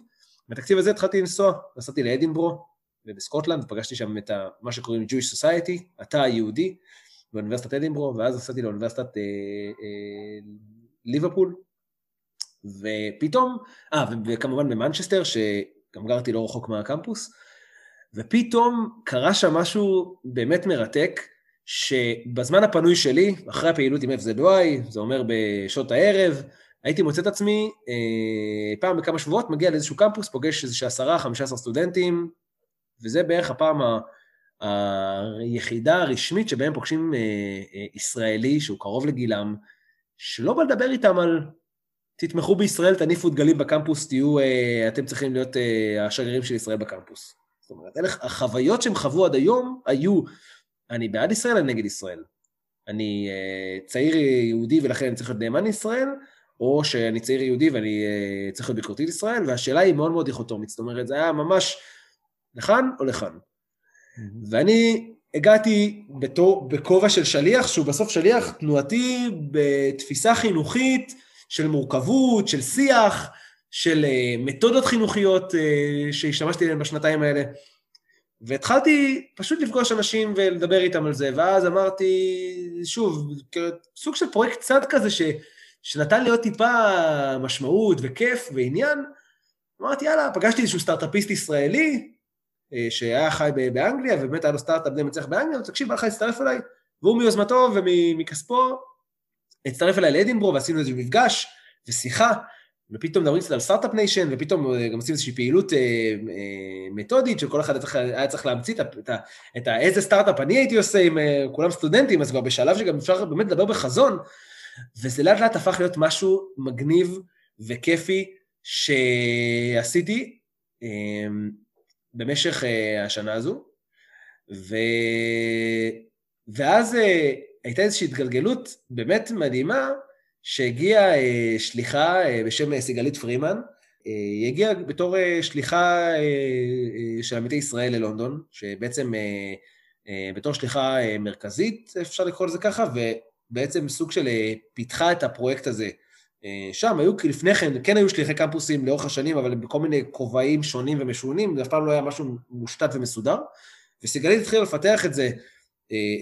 בתקציב הזה התחלתי לנסוע, נסעתי לאדינברו ובסקוטלנד, פגשתי שם את מה שקוראים Jewish Society, התא היהודי, באוניברסיטת אדינברו, ואז נסעתי לאוניברסיטת ליברפול, ופתאום, אה, וכמובן במנצ'סטר, שגם גרתי לא רחוק מהקמפוס, ופתאום קרה שם משהו באמת מרתק, שבזמן הפנוי שלי, אחרי הפעילות עם FZY, זה אומר בשעות הערב, הייתי מוצא את עצמי אה, פעם בכמה שבועות, מגיע לאיזשהו קמפוס, פוגש איזה עשרה, חמישה עשר סטודנטים, וזה בערך הפעם ה... היחידה הרשמית שבהם פוגשים אה, אה, ישראלי שהוא קרוב לגילם, שלא בא לדבר איתם על תתמכו בישראל, תניפו דגלים בקמפוס, תהיו, אה, אתם צריכים להיות אה, השגרירים של ישראל בקמפוס. זאת אומרת, אלה החוויות שהם חוו עד היום היו, אני בעד ישראל, אני נגד ישראל. אני אה, צעיר יהודי ולכן אני צריך להיות נאמן לישראל, או שאני צעיר יהודי ואני צריך להיות ביקורתי לישראל, והשאלה היא מאוד מאוד דיכוטומית. זאת אומרת, זה היה ממש לכאן או לכאן. ואני הגעתי בתור, בכובע של שליח, שהוא בסוף שליח תנועתי בתפיסה חינוכית, של מורכבות, של שיח, של uh, מתודות חינוכיות uh, שהשתמשתי בהן בשנתיים האלה. והתחלתי פשוט לפגוש אנשים ולדבר איתם על זה, ואז אמרתי, שוב, סוג של פרויקט צד כזה ש, שנתן לי עוד טיפה משמעות וכיף ועניין, אמרתי, יאללה, פגשתי איזשהו סטארט-אפיסט ישראלי, אה, שהיה חי באנגליה, ובאמת היה לו סטארט-אפ די מצליח באנגליה, תקשיב, בא לך להצטרף אליי, והוא מיוזמתו ומכספו הצטרף אליי לאדינברו ועשינו איזה מפגש ושיחה, ופתאום מדברים קצת על Start-Up Nation, ופתאום אה, גם עושים איזושהי פעילות אה, אה, מתודית, שכל אחד היה צריך, היה צריך להמציא את, את, את איזה סטארט-אפ אני הייתי עושה עם אה, כולם סטודנטים, אז כבר בשלב שגם אפשר באמת לדבר בחזון, וזה לאט לאט הפך להיות משהו מגניב וכיפי שעשיתי אה, במשך אה, השנה הזו, ו... ואז אה, הייתה איזושהי התגלגלות באמת מדהימה, שהגיעה אה, שליחה אה, בשם אה, סיגלית פרימן, היא הגיעה בתור שליחה של עמיתי ישראל ללונדון, שבעצם בתור שליחה מרכזית, אפשר לקרוא לזה ככה, ובעצם סוג של פיתחה את הפרויקט הזה. שם היו לפני כן, כן היו שליחי קמפוסים לאורך השנים, אבל בכל מיני כובעים שונים ומשונים, זה אף פעם לא היה משהו מושתת ומסודר, וסיגלית התחילה לפתח את זה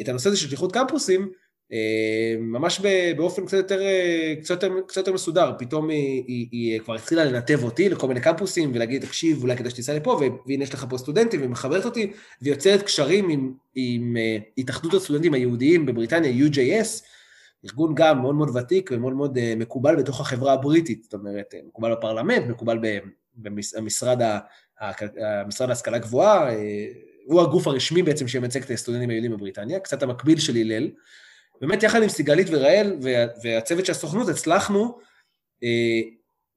את הנושא הזה של שליחות קמפוסים, אה, ממש באופן קצת יותר, אה, קצת יותר, קצת יותר מסודר, פתאום היא, היא, היא כבר התחילה לנתב אותי לכל מיני קמפוסים ולהגיד, תקשיב, אולי כדאי שתיסע לפה, והנה יש לך פה סטודנטים, ומחברת אותי, ויוצרת קשרים עם, עם התאחדות הסטודנטים היהודיים בבריטניה, UJS, ארגון גם מאוד מאוד ותיק ומאוד מאוד מקובל בתוך החברה הבריטית, זאת אומרת, מקובל בפרלמנט, מקובל במשרד להשכלה גבוהה, הוא הגוף הרשמי בעצם שמייצג את הסטודנטים היהודים בבריטניה, קצת המקביל של הלל. באמת יחד עם סיגלית וראל והצוות של הסוכנות הצלחנו אה,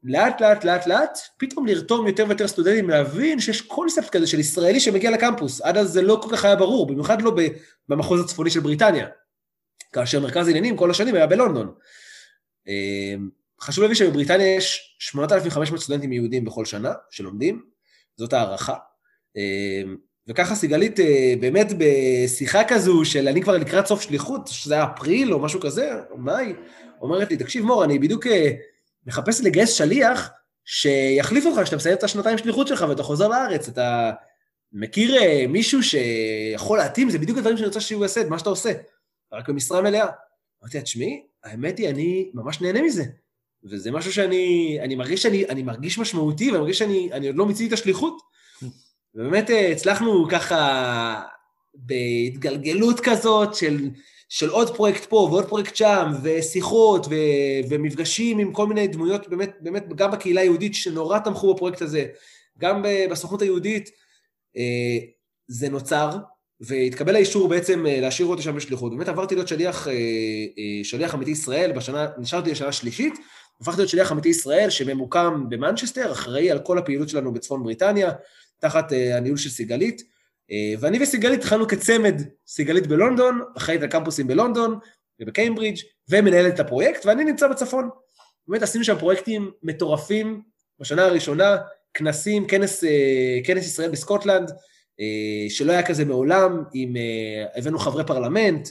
לאט לאט לאט לאט פתאום לרתום יותר ויותר סטודנטים להבין שיש קונספט כזה של ישראלי שמגיע לקמפוס, עד אז זה לא כל כך היה ברור, במיוחד לא במחוז הצפוני של בריטניה, כאשר מרכז עניינים כל השנים היה בלונדון. אה, חשוב להבין שבבריטניה יש 8,500 סטודנטים יהודים בכל שנה שלומדים, זאת הערכה. וככה סיגלית אה, באמת בשיחה כזו של אני כבר לקראת סוף שליחות, שזה היה אפריל או משהו כזה, או מאי, אומרת לי, תקשיב מור, אני בדיוק אה, מחפש לגייס שליח שיחליף אותך כשאתה מסיים את השנתיים שליחות שלך ואתה חוזר לארץ, אתה מכיר אה, מישהו שיכול להתאים, זה בדיוק הדברים שאני רוצה שהוא יעשה, את מה שאתה עושה, רק במשרה מלאה. אמרתי לה, תשמעי, האמת היא, אני ממש נהנה מזה. וזה משהו שאני אני מרגיש שאני אני מרגיש משמעותי, ואני מרגיש שאני עוד לא מיציתי את השליחות. ובאמת אה, הצלחנו ככה בהתגלגלות כזאת של, של עוד פרויקט פה ועוד פרויקט שם, ושיחות ו, ומפגשים עם כל מיני דמויות, באמת, באמת, גם בקהילה היהודית שנורא תמכו בפרויקט הזה, גם בסוכנות היהודית, אה, זה נוצר, והתקבל האישור בעצם אה, להשאיר אותי שם בשליחות. באמת עברתי להיות שליח, שליח אמיתי ישראל, בשנה, נשארתי לשנה שלישית, הפכתי להיות שליח אמיתי ישראל שממוקם במנצ'סטר, אחראי על כל הפעילות שלנו בצפון בריטניה, תחת הניהול של סיגלית. אה, ואני וסיגלית התחלנו כצמד, סיגלית בלונדון, אחראית על קמפוסים בלונדון ובקיימברידג' ומנהלת את הפרויקט, ואני נמצא בצפון. באמת עשינו שם פרויקטים מטורפים בשנה הראשונה, כנסים, כנס, אה, כנס ישראל בסקוטלנד, אה, שלא היה כזה מעולם, עם, הבאנו חברי פרלמנט,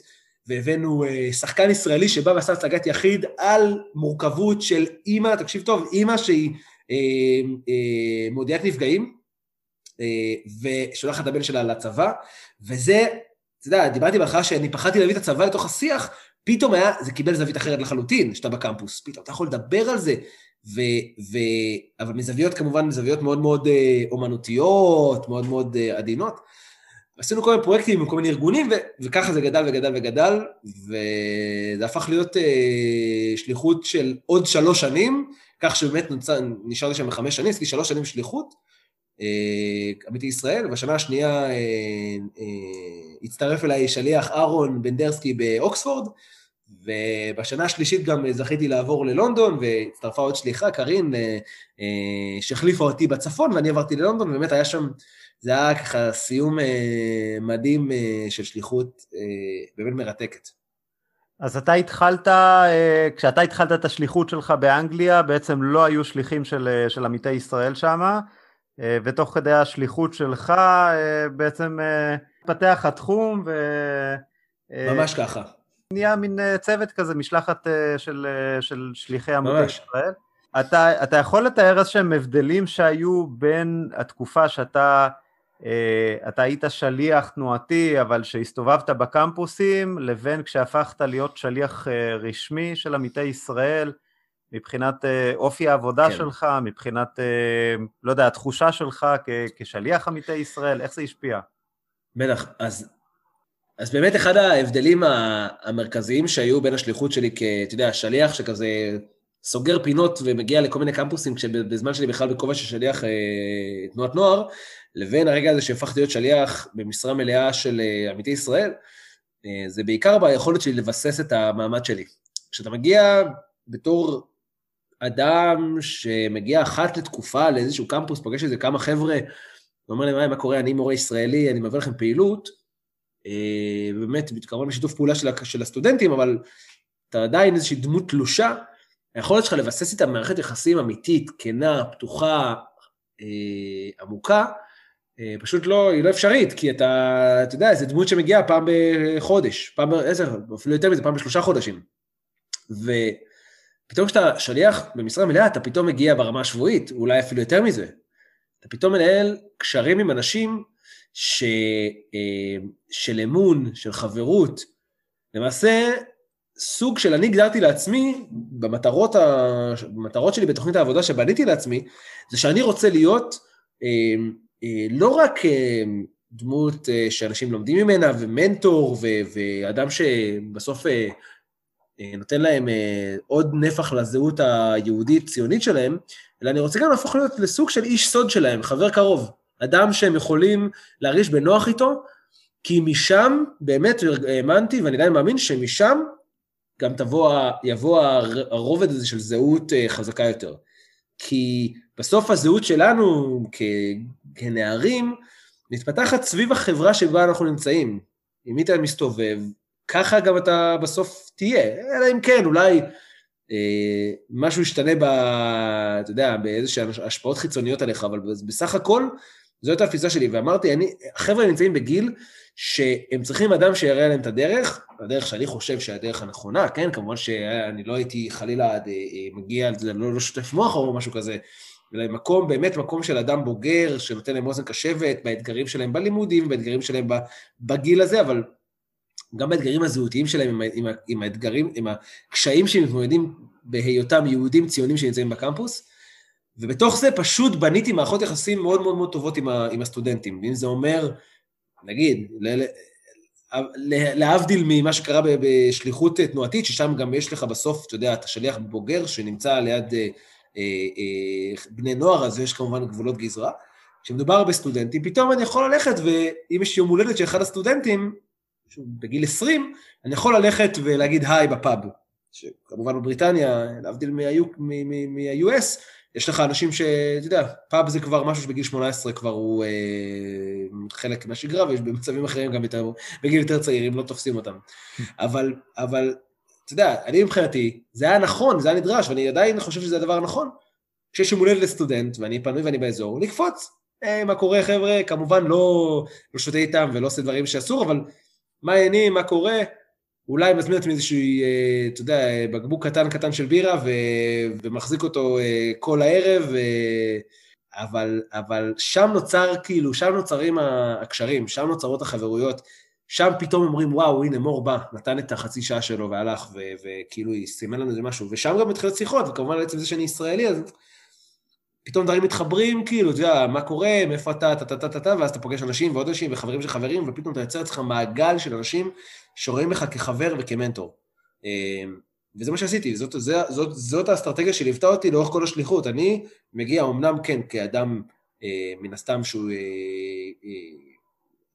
והבאנו שחקן ישראלי שבא ועשה הצגת יחיד על מורכבות של אימא, תקשיב טוב, אימא שהיא מודיעת נפגעים, אה, ושולחת את הבן שלה לצבא, וזה, אתה יודע, דיברתי בהתחלה שאני פחדתי להביא את הצבא לתוך השיח, פתאום היה, זה קיבל זווית אחרת לחלוטין, שאתה בקמפוס, פתאום אתה יכול לדבר על זה, ו, ו, אבל מזוויות כמובן, מזוויות מאוד מאוד אה, אומנותיות, מאוד מאוד אה, עדינות. עשינו כל מיני פרויקטים עם כל מיני ארגונים, ו, וככה זה גדל וגדל וגדל, וזה הפך להיות אה, שליחות של עוד שלוש שנים, כך שבאמת נשארתי שם חמש שנים, עשיתי שלוש שנים שליחות, אה, עמיתי ישראל, ובשנה השנייה אה, אה, הצטרף אליי שליח אהרון בנדרסקי באוקספורד, ובשנה השלישית גם זכיתי לעבור ללונדון, והצטרפה עוד שליחה, קארין, שהחליפה אותי בצפון, ואני עברתי ללונדון, ובאמת היה שם, זה היה ככה סיום מדהים של שליחות באמת מרתקת. אז אתה התחלת, כשאתה התחלת את השליחות שלך באנגליה, בעצם לא היו שליחים של, של עמיתי ישראל שם, אה, ותוך כדי השליחות שלך אה, בעצם אה, התפתח התחום ו... ממש ככה. נהיה מין צוות כזה, משלחת של, של שליחי עמודי ישראל. אתה, אתה יכול לתאר איזשהם הבדלים שהיו בין התקופה שאתה אתה היית שליח תנועתי, אבל שהסתובבת בקמפוסים, לבין כשהפכת להיות שליח רשמי של עמיתי ישראל, מבחינת אה, אופי העבודה כן. שלך, מבחינת, אה, לא יודע, התחושה שלך כשליח עמיתי ישראל, איך זה השפיע? בטח, אז, אז באמת אחד ההבדלים המרכזיים שהיו בין השליחות שלי כ... אתה יודע, שליח שכזה סוגר פינות ומגיע לכל מיני קמפוסים, כשבזמן שלי בכלל בכובע של שליח אה, תנועת נוער, לבין הרגע הזה שהפכתי להיות שליח במשרה מלאה של אה, עמיתי ישראל, אה, זה בעיקר ביכולת שלי לבסס את המעמד שלי. כשאתה מגיע בתור אדם שמגיע אחת לתקופה לאיזשהו קמפוס, פוגש איזה כמה חבר'ה, ואומר להם, מה קורה, אני מורה ישראלי, אני מביא לכם פעילות, אה, באמת, כמובן בשיתוף פעולה של, של הסטודנטים, אבל אתה עדיין איזושהי דמות תלושה, היכולת שלך לבסס איתה מערכת יחסים אמיתית, כנה, פתוחה, אה, עמוקה, אה, פשוט לא, היא לא אפשרית, כי אתה, אתה יודע, זו דמות שמגיעה פעם בחודש, פעם, איזה, אפילו יותר מזה, פעם בשלושה חודשים. ו... פתאום כשאתה שליח במשרה מלאה, אתה פתאום מגיע ברמה השבועית, אולי אפילו יותר מזה. אתה פתאום מנהל קשרים עם אנשים ש... אה, של אמון, של חברות. למעשה, סוג של אני הגדרתי לעצמי, במטרות, ה... במטרות שלי בתוכנית העבודה שבניתי לעצמי, זה שאני רוצה להיות אה, אה, לא רק דמות שאנשים לומדים ממנה, ומנטור, ו... ואדם שבסוף אה, נותן להם אה, עוד נפח לזהות היהודית-ציונית שלהם, אלא אני רוצה גם להפוך להיות לסוג של איש סוד שלהם, חבר קרוב, אדם שהם יכולים להרגיש בנוח איתו, כי משם באמת האמנתי, ואני עדיין מאמין שמשם גם תבוא, יבוא הרובד הזה של זהות אה, חזקה יותר. כי בסוף הזהות שלנו כ, כנערים מתפתחת סביב החברה שבה אנחנו נמצאים. עם מי אתה מסתובב, ככה גם אתה בסוף תהיה, אלא אם כן, אולי אה, משהו ישתנה ב... אתה יודע, באיזשהן השפעות חיצוניות עליך, אבל בסך הכל, זו הייתה התפיסה שלי, ואמרתי, אני, החבר'ה נמצאים בגיל שהם צריכים אדם שיראה להם את הדרך, הדרך שאני חושב שהדרך הנכונה, כן, כמובן שאני לא הייתי חלילה אה, מגיע, לא, לא שותף מוח או משהו כזה, אלא מקום, באמת מקום של אדם בוגר, שנותן להם אוזן קשבת באתגרים שלהם בלימודים, באתגרים שלהם בגיל הזה, אבל גם באתגרים הזהותיים שלהם, עם, עם, עם האתגרים, עם הקשיים שהם מתמודדים בהיותם יהודים ציונים שנמצאים בקמפוס, ובתוך זה פשוט בניתי מערכות יחסים מאוד מאוד מאוד טובות עם, ה, עם הסטודנטים, ואם זה אומר, נגיד, ל, להבדיל ממה שקרה בשליחות תנועתית, ששם גם יש לך בסוף, אתה יודע, אתה שליח בוגר שנמצא ליד אה, אה, אה, בני נוער, אז יש כמובן גבולות גזרה. כשמדובר בסטודנטים, פתאום אני יכול ללכת, ואם יש יום הולדת של אחד הסטודנטים, בגיל 20, אני יכול ללכת ולהגיד היי בפאב. שכמובן בבריטניה, להבדיל מה-US, יש לך אנשים ש... אתה יודע, פאב זה כבר משהו שבגיל 18 כבר הוא אה, חלק מהשגרה, ויש במצבים אחרים גם יותר, בגיל יותר צעירים לא תופסים אותם. אבל, אבל, אתה יודע, אני מבחינתי, זה היה נכון, זה היה נדרש, ואני עדיין חושב שזה הדבר הנכון. כשיש יום הולדת לסטודנט, ואני פנוי ואני באזור, לקפוץ. אה, מה קורה חבר'ה? כמובן לא, לא שותה איתם ולא עושה דברים שאסור, אבל מה העניינים, מה קורה? אולי מזמין אותי מאיזשהו, אה, אתה יודע, בקבוק קטן קטן של בירה ו... ומחזיק אותו אה, כל הערב, ו... אבל, אבל שם נוצר, כאילו, שם נוצרים הקשרים, שם נוצרות החברויות, שם פתאום אומרים, וואו, הנה מור בא, נתן את החצי שעה שלו והלך, ו... וכאילו סימן לנו איזה משהו, ושם גם מתחילות שיחות, וכמובן בעצם זה שאני ישראלי, אז פתאום דברים מתחברים, כאילו, אתה יודע, מה קורה, מאיפה אתה, טה-טה-טה-טה, ואז אתה פוגש אנשים ועוד אנשים וחברים של חברים, ופתאום אתה יוצר אצלך מעגל של אנשים שרואים לך כחבר וכמנטור. אמ, וזה מה שעשיתי, זאת, זאת, זאת, זאת האסטרטגיה שליוותה אותי לאורך כל השליחות. אני מגיע, אמנם כן, כאדם, אה, מן הסתם שהוא, אה, אה,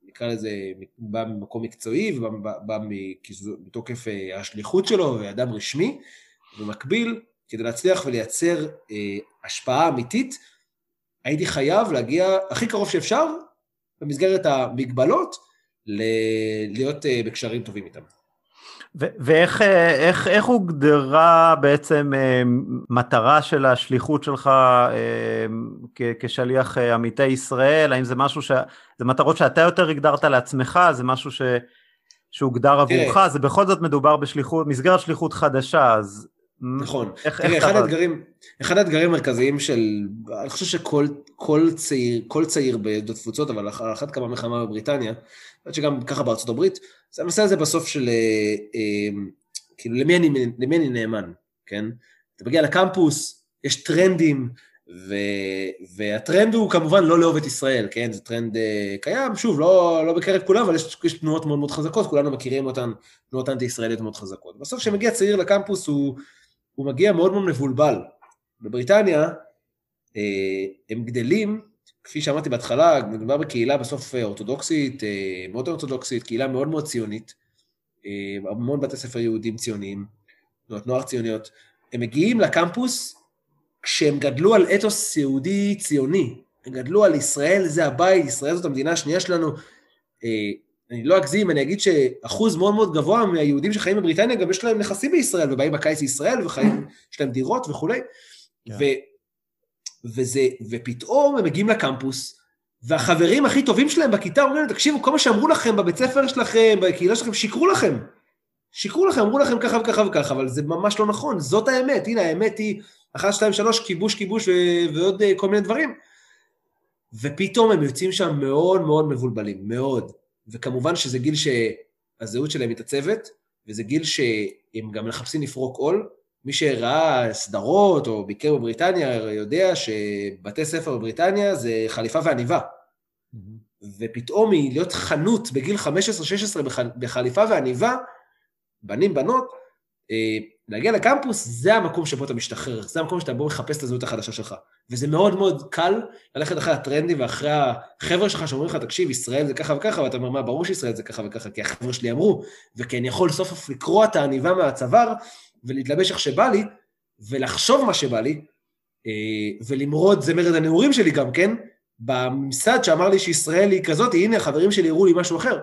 נקרא לזה, בא ממקום מקצועי ובא מתוקף אה, השליחות שלו ואדם רשמי, במקביל, כדי להצליח ולייצר אה, השפעה אמיתית, הייתי חייב להגיע הכי קרוב שאפשר, במסגרת המגבלות, להיות אה, בקשרים טובים איתם. ואיך אה, איך, איך הוגדרה בעצם אה, מטרה של השליחות שלך כשליח עמיתי ישראל? האם זה משהו ש... זה מטרות שאתה יותר הגדרת לעצמך? זה משהו ש... שהוגדר עבורך? זה בכל זאת מדובר בשליחות, מסגרת שליחות חדשה, אז נכון. איך, תראה, איך אחד האתגרים, אחד האתגרים המרכזיים של, אני חושב שכל כל צעיר, כל צעיר בעדות תפוצות, אבל על אחת כמה וכמה בבריטניה, אני שגם ככה בארצות הברית, זה הנושא הזה בסוף של, אה, אה, כאילו, למי אני, למי אני נאמן, כן? אתה מגיע לקמפוס, יש טרנדים, ו, והטרנד הוא כמובן לא לאהוב את ישראל, כן? זה טרנד אה, קיים, שוב, לא, לא בקרב כולם, אבל יש, יש תנועות מאוד מאוד חזקות, כולנו מכירים אותן, תנועות אנטי-ישראליות מאוד חזקות. בסוף כשמגיע צעיר לקמפוס הוא... הוא מגיע מאוד מאוד מבולבל. בבריטניה אה, הם גדלים, כפי שאמרתי בהתחלה, מדובר בקהילה בסוף אה, אורתודוקסית, אה, מאוד אורתודוקסית, קהילה מאוד מאוד ציונית, המון בתי ספר יהודים ציוניים, תנועות נוער ציוניות. הם מגיעים לקמפוס כשהם גדלו על אתוס יהודי ציוני, הם גדלו על ישראל זה הבית, ישראל זאת המדינה השנייה שלנו, אני לא אגזים, אני אגיד שאחוז מאוד מאוד גבוה מהיהודים שחיים בבריטניה, גם יש להם נכסים בישראל, ובאים בקיץ לישראל, וחיים, יש להם דירות וכולי. Yeah. כן. ו, וזה, ופתאום הם מגיעים לקמפוס, והחברים הכי טובים שלהם בכיתה אומרים להם, תקשיבו, כל מה שאמרו לכם בבית ספר שלכם, בקהילה שלכם, שיקרו לכם. שיקרו לכם, אמרו לכם ככה וככה וככה, אבל זה ממש לא נכון, זאת האמת. הנה, האמת היא, אחת, שתיים, שלוש, כיבוש, כיבוש ו- ועוד אה, כל מיני דברים. ופתאום הם יוצאים שם מאוד מאוד מבולבלים, מאוד. וכמובן שזה גיל שהזהות שלהם מתעצבת, וזה גיל שהם גם מחפשים לפרוק עול. מי שראה סדרות או ביקר בבריטניה יודע שבתי ספר בבריטניה זה חליפה ועניבה. Mm-hmm. ופתאום להיות חנות בגיל 15-16 בחליפה ועניבה, בנים, בנות, אה, להגיע לקמפוס זה המקום שבו אתה משתחרר, זה המקום שאתה בו מחפש את הזהות החדשה שלך. וזה מאוד מאוד קל ללכת אחרי הטרנדים ואחרי החבר'ה שלך שאומרים לך, תקשיב, ישראל זה ככה וככה, ואתה אומר, מה, ברור שישראל זה ככה וככה, כי החבר'ה שלי אמרו, וכי אני יכול סוף סוף לקרוע את העניבה מהצוואר, ולהתלבש איך שבא לי, ולחשוב מה שבא לי, אה, ולמרוד, זה מרד הנעורים שלי גם כן, בממסד שאמר לי שישראל היא כזאת, הנה, החברים שלי הראו לי משהו אחר.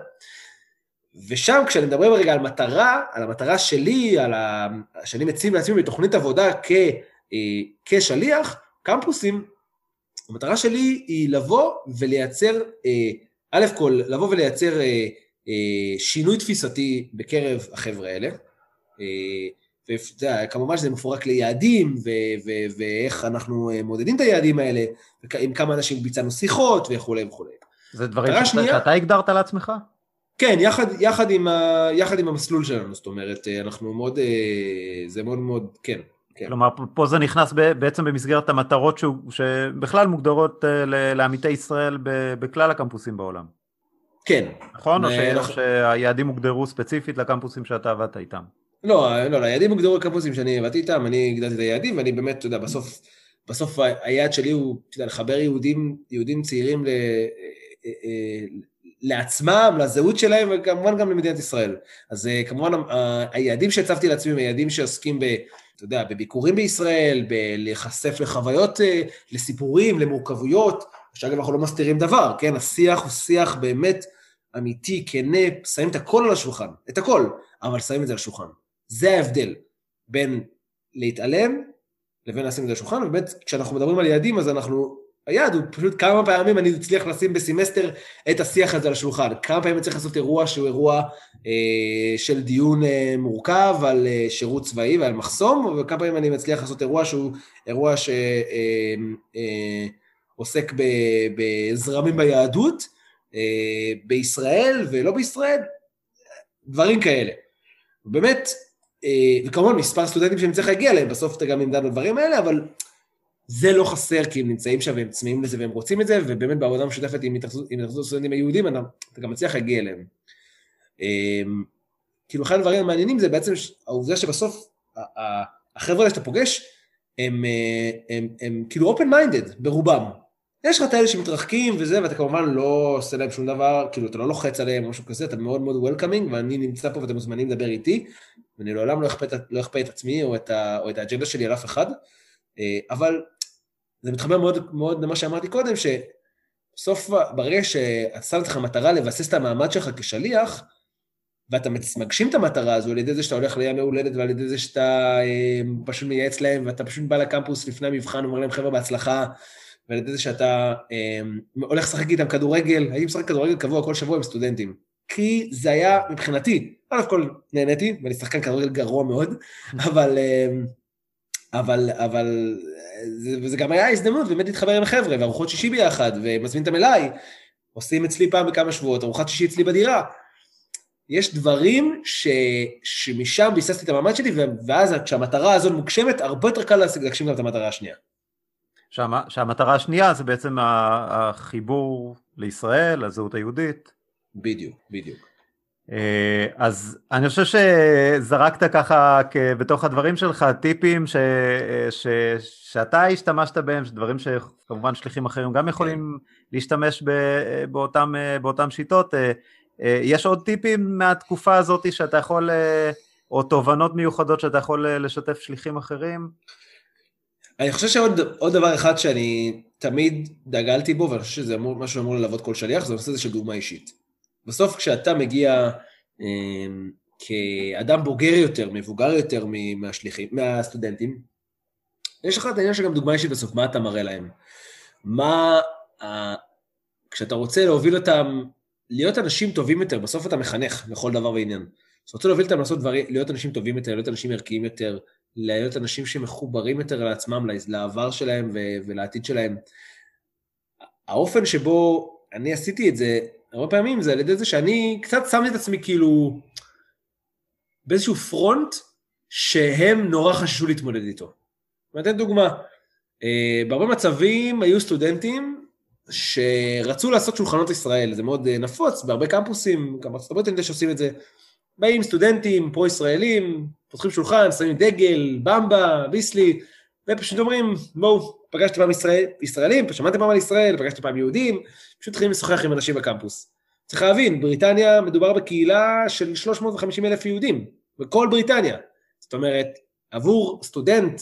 ושם כשאני מדבר רגע על מטרה, על המטרה שלי, על ה... שאני מציב לעצמי בתוכנית עבודה כ... אה, כשליח, קמפוסים, המטרה שלי היא לבוא ולייצר, אה, א' כל, לבוא ולייצר אה, שינוי תפיסתי בקרב החבר'ה האלה. וכמובן שזה מפורק ליעדים, ו- ו- ואיך אנחנו מודדים את היעדים האלה, עם כמה אנשים ביצענו שיחות וכולי וכולי. זה דברים שאתה הגדרת לעצמך? כן, יחד, יחד, עם ה, יחד עם המסלול שלנו, זאת אומרת, אה, אנחנו מאוד, אה, זה מאוד מאוד, כן. כן. כלומר, פה זה נכנס בעצם במסגרת המטרות שהוא, שבכלל מוגדרות אה, לעמיתי ישראל בכלל הקמפוסים בעולם. כן. נכון? או, ש... או שהיעדים הוגדרו ספציפית לקמפוסים שאתה עבדת איתם? לא, לא, היעדים הוגדרו לקמפוסים שאני עבדתי איתם, אני הגדלתי את היעדים, ואני באמת, אתה יודע, בסוף, בסוף היעד שלי הוא, אתה יודע, לחבר יהודים, יהודים צעירים ל... לעצמם, לזהות שלהם, וכמובן גם למדינת ישראל. אז כמובן, היעדים שהצבתי לעצמי הם היעדים שעוסקים ב... אתה יודע, בביקורים בישראל, בלהיחשף לחוויות, לסיפורים, למורכבויות, שאגב, אנחנו לא מסתירים דבר, כן? השיח הוא שיח באמת אמיתי, כנה, שמים את הכל על השולחן, את הכל, אבל שמים את זה על השולחן. זה ההבדל בין להתעלם לבין לשים את זה על השולחן, ובאמת, כשאנחנו מדברים על יעדים, אז אנחנו, היעד הוא פשוט כמה פעמים אני אצליח לשים בסמסטר את השיח הזה על השולחן. כמה פעמים אני צריך לעשות אירוע שהוא אירוע אה, של דיון אה, מורכב על אה, שירות צבאי ועל מחסום, וכמה פעמים אני מצליח לעשות אירוע שהוא אירוע ש... אה, אה, עוסק בזרמים ביהדות, אה, בישראל ולא בישראל, דברים כאלה. באמת, אה, וכמובן מספר סטודנטים שאני צריך להגיע אליהם, בסוף אתה גם נמדד בדברים האלה, אבל זה לא חסר כי הם נמצאים שם והם צמאים לזה והם רוצים את זה, ובאמת בעבודה משותפת עם התאחדות הסטודנטים היהודים, אתה, גם מצליח להגיע אליהם. אה, כאילו אחד הדברים המעניינים זה בעצם העובדה שבסוף החבר'ה האלה שאתה פוגש, הם, הם כאילו open minded ברובם, יש לך את האלה שמתרחקים וזה, ואתה כמובן לא עושה להם שום דבר, כאילו אתה לא לוחץ עליהם או משהו כזה, אתה מאוד מאוד וולקאמינג, ואני נמצא פה ואתם מוזמנים לדבר איתי, ואני לעולם לא אכפה לא את עצמי או את האג'נדה שלי על אף אחד, אה, אבל זה מתחבר מאוד מאוד למה שאמרתי קודם, שבסוף ברגע שם לך מטרה לבסס את המעמד שלך כשליח, ואתה מגשים את המטרה הזו על ידי זה שאתה הולך ליום ההולדת ועל ידי זה שאתה אה, פשוט מייעץ להם ואתה פשוט בא לקמפוס לפני המבחן ואומר להם חבר'ה בהצלחה ועל ידי זה שאתה אה, הולך לשחק איתם כדורגל, הייתי משחק כדורגל קבוע כל שבוע עם סטודנטים. כי זה היה מבחינתי, א' כל נהניתי, ואני שחקן כדורגל גרוע מאוד, אבל, אה, אבל, אבל, זה, וזה גם היה הזדמנות באמת להתחבר עם החבר'ה, וארוחות שישי ביחד, ומזמין אותם אליי, עושים אצלי פעם בכמה שבועות, ארוחת שישי אצלי בדירה. יש דברים ש, שמשם ביססתי את המעמד שלי, ואז כשהמטרה הזאת מוגשמת, הרבה יותר קל להגשים גם את המטרה השנייה. שהמה, שהמטרה השנייה זה בעצם החיבור לישראל, לזהות היהודית. בדיוק, בדיוק. אה, אז אני חושב שזרקת ככה בתוך הדברים שלך טיפים ש, ש, שאתה השתמשת בהם, דברים שכמובן שליחים אחרים גם יכולים. להשתמש באותם, באותם שיטות. אה, אה, יש עוד טיפים מהתקופה הזאת שאתה יכול, או תובנות מיוחדות שאתה יכול לשתף שליחים אחרים? אני חושב שעוד דבר אחד שאני תמיד דגלתי בו, ואני חושב שזה אמור, משהו שאמור ללוות כל שליח, זה הנושא הזה של דוגמה אישית. בסוף כשאתה מגיע אה, כאדם בוגר יותר, מבוגר יותר מהשליחים, מהסטודנטים, יש לך את העניין של גם דוגמה אישית בסוף, מה אתה מראה להם? מה, אה, כשאתה רוצה להוביל אותם, להיות אנשים טובים יותר, בסוף אתה מחנך לכל דבר ועניין. אתה רוצה להוביל אותם לעשות דברים, להיות אנשים טובים יותר, להיות אנשים ערכיים יותר, להיות אנשים שמחוברים יותר לעצמם, לעבר שלהם ולעתיד שלהם. האופן שבו אני עשיתי את זה, הרבה פעמים זה על ידי זה שאני קצת שמתי את עצמי כאילו באיזשהו פרונט שהם נורא חששו להתמודד איתו. אני אתן דוגמה, אה, בהרבה מצבים היו סטודנטים שרצו לעשות שולחנות ישראל, זה מאוד אה, נפוץ, בהרבה קמפוסים, גם בארצות הברית אני יודע שעושים את זה, באים סטודנטים פרו-ישראלים, פותחים שולחן, שמים דגל, במבה, ביסלי, ופשוט אומרים, בואו, פגשתי פעם ישראל, ישראלים, שמעתם פעם על ישראל, פגשתי פעם יהודים, פשוט מתחילים לשוחח עם אנשים בקמפוס. צריך להבין, בריטניה מדובר בקהילה של 350 אלף יהודים, בכל בריטניה. זאת אומרת, עבור סטודנט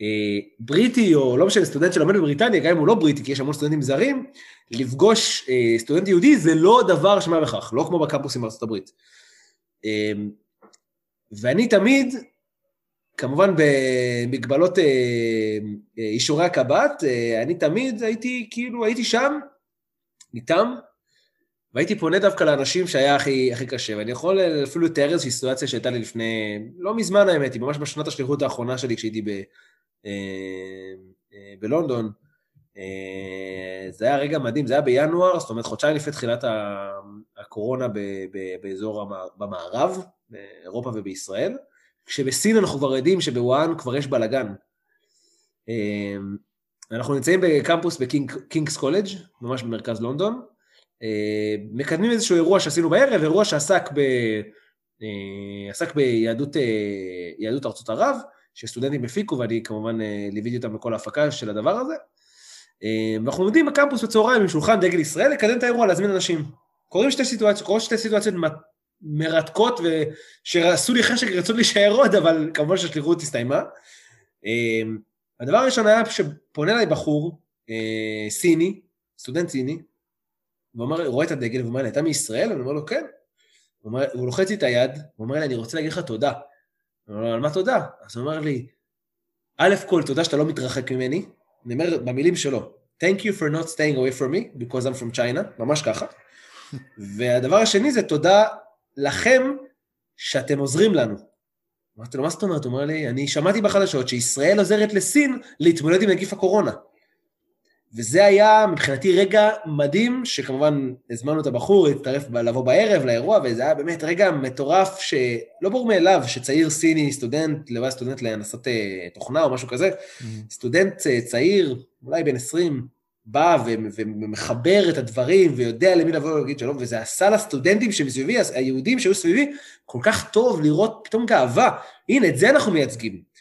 אה, בריטי, או לא משנה, סטודנט שלומד בבריטניה, גם אם הוא לא בריטי, כי יש המון סטודנטים זרים, לפגוש אה, סטודנט יהודי זה לא דבר שמה בכך, לא כמו בקמפוסים בארצות הברית. אה, ואני תמיד, כמובן במגבלות אה, אה, אישורי הקב"ט, אה, אני תמיד הייתי, כאילו, הייתי שם, איתם, והייתי פונה דווקא לאנשים שהיה הכי, הכי קשה, ואני יכול אפילו לתאר איזושהי סיטואציה שהייתה לי לפני, לא מזמן האמת, היא ממש בשנת השליחות האחרונה שלי כשהייתי ב, בלונדון. זה היה רגע מדהים, זה היה בינואר, זאת אומרת חודשיים לפני תחילת הקורונה באזור במערב, באירופה ובישראל, כשבסין אנחנו כבר יודעים שבוואן כבר יש בלאגן. אנחנו נמצאים בקמפוס בקינגס קולג', ממש במרכז לונדון, אה, מקדמים איזשהו אירוע שעשינו בערב, אירוע שעסק ב... אה, עסק ביהדות יהדות ארצות ערב, שסטודנטים הפיקו ואני כמובן ליוויתי אותם בכל ההפקה של הדבר הזה. ואנחנו עומדים בקמפוס בצהריים עם שולחן דגל ישראל לקדם את האירוע, להזמין אנשים. קורים שתי סיטואציות, קורות שתי סיטואציות מרתקות ושעשו לי חשק רצות להישאר עוד, אבל כמובן שהשליחות הסתיימה. הדבר הראשון היה שפונה אליי בחור אה, סיני, סטודנט סיני, והוא אומר, הוא רואה את הדגל, והוא אומר לי, אתה מישראל? אני אומר לו, כן. הוא, אומר, הוא לוחץ לי את היד, הוא אומר לי, אני רוצה להגיד לך תודה. אני אומר לו, על מה תודה? אז הוא אומר לי, א' כל, תודה שאתה לא מתרחק ממני. אני אומר במילים שלו, Thank you for not staying away from me, because I'm from China, ממש ככה. והדבר השני זה תודה לכם שאתם עוזרים לנו. אמרתי לו, מה זאת אומרת? הוא אומר לי, אני שמעתי בחדשות שישראל עוזרת לסין להתמודד עם נגיף הקורונה. וזה היה מבחינתי רגע מדהים, שכמובן הזמנו את הבחור להצטרף, לבוא בערב לאירוע, וזה היה באמת רגע מטורף, שלא ברור מאליו שצעיר סיני, סטודנט, לבד סטודנט להנסות אה, תוכנה או משהו כזה, mm-hmm. סטודנט אה, צעיר, אולי בן 20, בא ומחבר את הדברים ויודע למי לבוא ולהגיד שלום, וזה עשה לסטודנטים שמסביבי, היהודים שהיו סביבי, כל כך טוב לראות פתאום גאווה. הנה, את זה אנחנו מייצגים.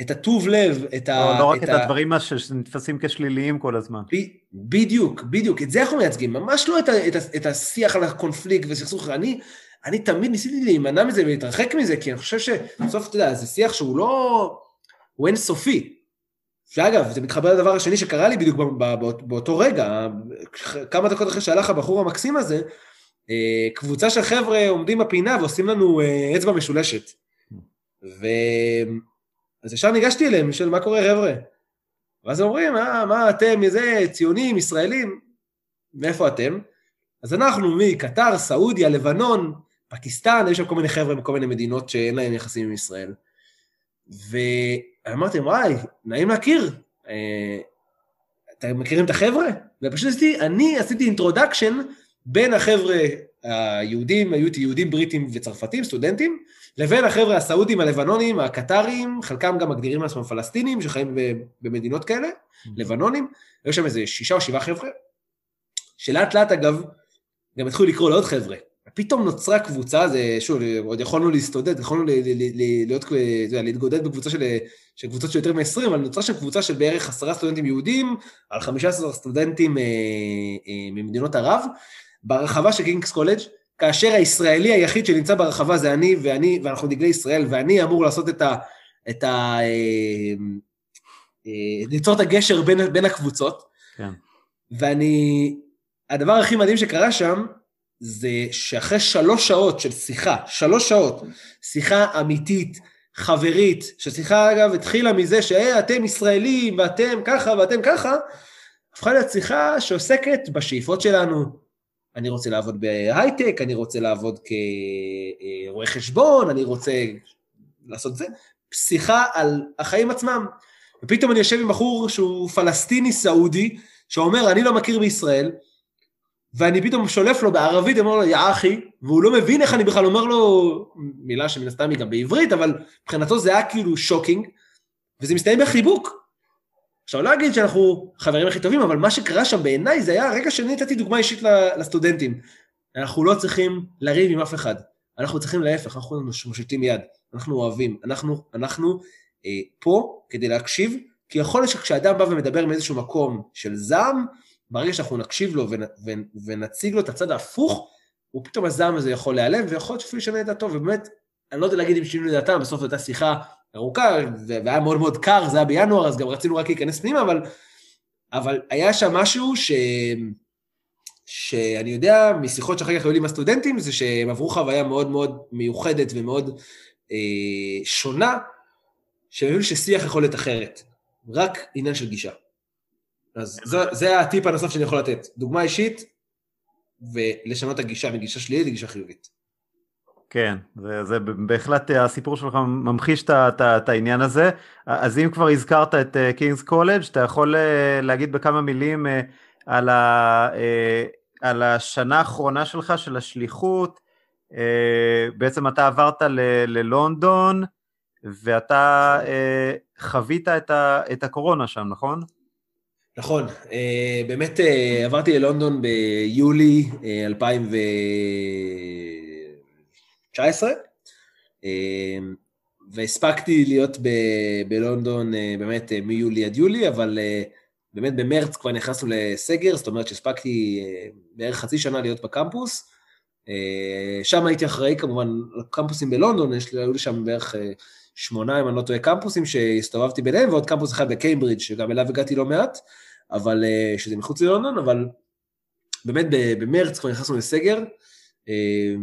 את הטוב לב, את ה... לא, לא רק את, את הדברים שנתפסים כשליליים כל הזמן. ב, בדיוק, בדיוק, את זה אנחנו מייצגים, ממש לא את, ה, את, ה, את השיח על הקונפליקט וסכסוך. אני, אני תמיד ניסיתי להימנע מזה ולהתרחק מזה, כי אני חושב שבסוף, אתה יודע, זה שיח שהוא לא... הוא אינסופי. שאגב, זה מתחבר לדבר השני שקרה לי בדיוק באותו רגע, כמה דקות אחרי שהלך הבחור המקסים הזה, אה, קבוצה של חבר'ה עומדים בפינה ועושים לנו אה, אצבע משולשת. ו... אז ישר ניגשתי אליהם, לשאול מה קורה חבר'ה? ואז אומרים, אה, מה אתם, איזה ציונים, ישראלים, מאיפה אתם? אז אנחנו מקטר, סעודיה, לבנון, פקיסטן, יש שם כל מיני חבר'ה מכל מיני מדינות שאין להם יחסים עם ישראל. ואמרתי, וואי, נעים להכיר. אה, אתם מכירים את החבר'ה? ופשוט עשיתי, אני עשיתי introduction בין החבר'ה היהודים, היו יהודים בריטים וצרפתים, סטודנטים, לבין החבר'ה הסעודים, הלבנונים, הקטרים, חלקם גם מגדירים את עצמם פלסטינים שחיים במדינות כאלה, mm-hmm. לבנונים, היו שם איזה שישה או שבעה חבר'ה, שלאט לאט אגב, גם התחילו לקרוא לעוד חבר'ה. פתאום נוצרה קבוצה, זה שוב, עוד יכולנו להסתודד, יכולנו להיות, להתגודד בקבוצה של, של קבוצות של יותר מ-20, אבל נוצרה שם קבוצה של בערך עשרה סטודנטים יהודים, על חמישה עשרה סטודנטים אה, אה, ממדינות ערב, ברחבה של קינגס קולג', כאשר הישראלי היחיד שנמצא ברחבה זה אני, ואני, ואנחנו דגלי ישראל, ואני אמור לעשות את ה... את ה... אה, אה, ליצור את הגשר בין, בין הקבוצות. כן. ואני... הדבר הכי מדהים שקרה שם, זה שאחרי שלוש שעות של שיחה, שלוש שעות, שיחה אמיתית, חברית, ששיחה אגב התחילה מזה שאתם ישראלים ואתם ככה ואתם ככה, הפכה להיות שיחה שעוסקת בשאיפות שלנו, אני רוצה לעבוד בהייטק, אני רוצה לעבוד כרואה חשבון, אני רוצה לעשות זה, שיחה על החיים עצמם. ופתאום אני יושב עם בחור שהוא פלסטיני סעודי, שאומר, אני לא מכיר בישראל, ואני פתאום שולף לו בערבית, אומר לו, יא אחי, והוא לא מבין איך אני בכלל אומר לו, מילה שמן הסתם היא גם בעברית, אבל מבחינתו זה היה כאילו שוקינג, וזה מסתיים בחיבוק. עכשיו, לא אגיד שאנחנו חברים הכי טובים, אבל מה שקרה שם בעיניי זה היה הרגע שאני נתתי דוגמה אישית לסטודנטים. אנחנו לא צריכים לריב עם אף אחד, אנחנו צריכים להפך, אנחנו מושיטים יד, אנחנו אוהבים, אנחנו, אנחנו אה, פה כדי להקשיב, כי יכול להיות שכשאדם בא ומדבר מאיזשהו מקום של זעם, ברגע שאנחנו נקשיב לו ונ, ונ, ונציג לו את הצד ההפוך, הוא פתאום הזעם הזה יכול להיעלם, ויכול להיות שאפילו ישנה את דעתו, ובאמת, אני לא יודע להגיד אם שינו את דעתם, בסוף הייתה שיחה ארוכה, והיה מאוד מאוד קר, זה היה בינואר, אז גם רצינו רק להיכנס פנימה, אבל, אבל היה שם משהו ש... שאני יודע משיחות שאחר כך היו לי עם הסטודנטים, זה שהם עברו חוויה מאוד מאוד מיוחדת ומאוד אה, שונה, שהם הבינו ששיח יכול להיות אחרת, רק עניין של גישה. אז זה, זה הטיפ הנוסף שאני יכול לתת, דוגמה אישית, ולשנות הגישה מגישה שלילית לגישה חיובית. כן, זה, זה בהחלט אה, הסיפור שלך ממחיש את, העניין הזה. אז אם כבר הזכרת את קינגס uh, קולג', אתה יכול uh, להגיד בכמה מילים uh, על, ה, על השנה האחרונה שלך, של השליחות. בעצם אתה עברת ל, ללונדון, ואתה חווית את, ה, את הקורונה שם, נכון? נכון, אה, באמת אה, עברתי ללונדון ביולי 2019, והספקתי להיות בלונדון באמת מיולי עד יולי, אבל באמת במרץ כבר נכנסנו לסגר, זאת אומרת שהספקתי בערך חצי שנה להיות בקמפוס. שם הייתי אחראי כמובן לקמפוסים בלונדון, יש היו לי שם בערך שמונה, אם אני לא טועה, קמפוסים שהסתובבתי ביניהם, ועוד קמפוס אחד בקיימברידג', שגם אליו הגעתי לא מעט, אבל, אה, שזה מחוץ ללונדון, אבל באמת במרץ כבר נכנסנו לסגר, אה,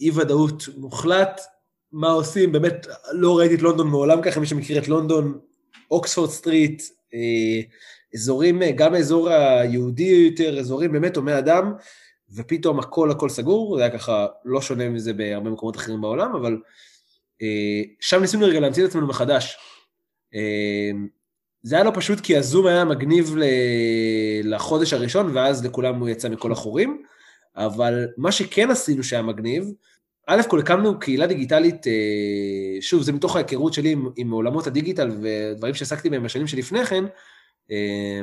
אי ודאות מוחלט, מה עושים, באמת לא ראיתי את לונדון מעולם ככה, מי שמכיר את לונדון, אוקספורד סטריט, אה, אזורים, גם האזור היהודי יותר, אזורים באמת הומי אדם, ופתאום הכל הכל סגור, זה היה ככה לא שונה מזה בהרבה מקומות אחרים בעולם, אבל אה, שם ניסינו רגע להמציא את עצמנו מחדש. אה, זה היה לא פשוט כי הזום היה מגניב לחודש הראשון, ואז לכולם הוא יצא מכל החורים, אבל מה שכן עשינו שהיה מגניב, א' כל הקמנו קהילה דיגיטלית, אה, שוב, זה מתוך ההיכרות שלי עם, עם עולמות הדיגיטל ודברים שעסקתי בהם בשנים שלפני כן,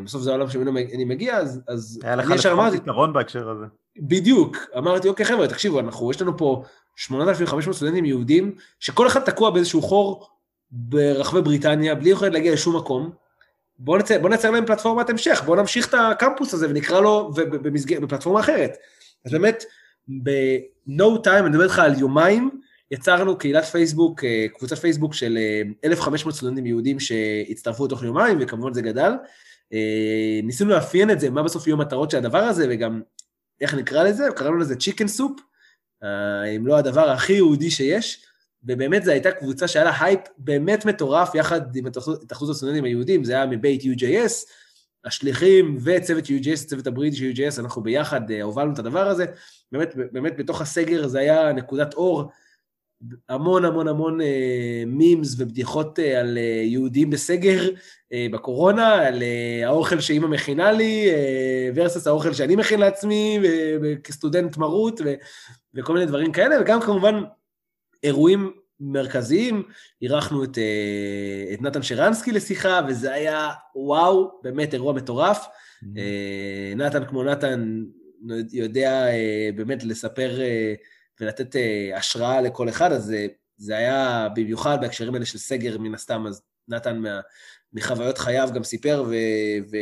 בסוף זה העולם שממנו אני מגיע, אז, אז היה לך לפחות יתרון בהקשר הזה. בדיוק, אמרתי, אוקיי חבר'ה, תקשיבו, אנחנו, יש לנו פה 8,500 סטודנטים יהודים, שכל אחד תקוע באיזשהו חור ברחבי בריטניה, בלי יכולת להגיע לשום מקום. בואו נצא, בוא נייצר להם פלטפורמת המשך, בואו נמשיך את הקמפוס הזה ונקרא לו ובמסגר, בפלטפורמה אחרת. אז באמת, ב-no time, אני מדבר איתך על יומיים, יצרנו קהילת פייסבוק, אה, קבוצת פייסבוק של 1,500 אה, סטודנטים יהודים שהצטרפו תוך יומיים, וכמובן זה גדל. אה, ניסינו לאפיין את זה, מה בסוף יהיו המטרות של הדבר הזה, וגם איך נקרא לזה? קראנו לזה chicken soup, אם לא הדבר הכי יהודי שיש, ובאמת זו הייתה קבוצה שהיה לה הייפ באמת מטורף יחד עם התאחדות הסטודנטים היהודים, זה היה מבית UJS, השליחים וצוות UJS, צוות הבריטי של UJS, אנחנו ביחד אה, הובלנו את הדבר הזה, באמת, באמת בתוך הסגר זה היה נקודת אור, המון המון המון אה, מימס ובדיחות אה, על אה, יהודים בסגר אה, בקורונה, על אה, האוכל שאימא מכינה לי, אה, versus האוכל שאני מכין לעצמי אה, כסטודנט מרות, ו, וכל מיני דברים כאלה, וגם כמובן אירועים מרכזיים, אירחנו את, אה, את נתן שרנסקי לשיחה, וזה היה וואו, באמת אירוע מטורף. Mm-hmm. אה, נתן כמו נתן יודע אה, באמת לספר ולתת אה, השראה לכל אחד, אז זה, זה היה במיוחד בהקשרים האלה של סגר מן הסתם, אז נתן מה, מחוויות חייו גם סיפר, ו, ו,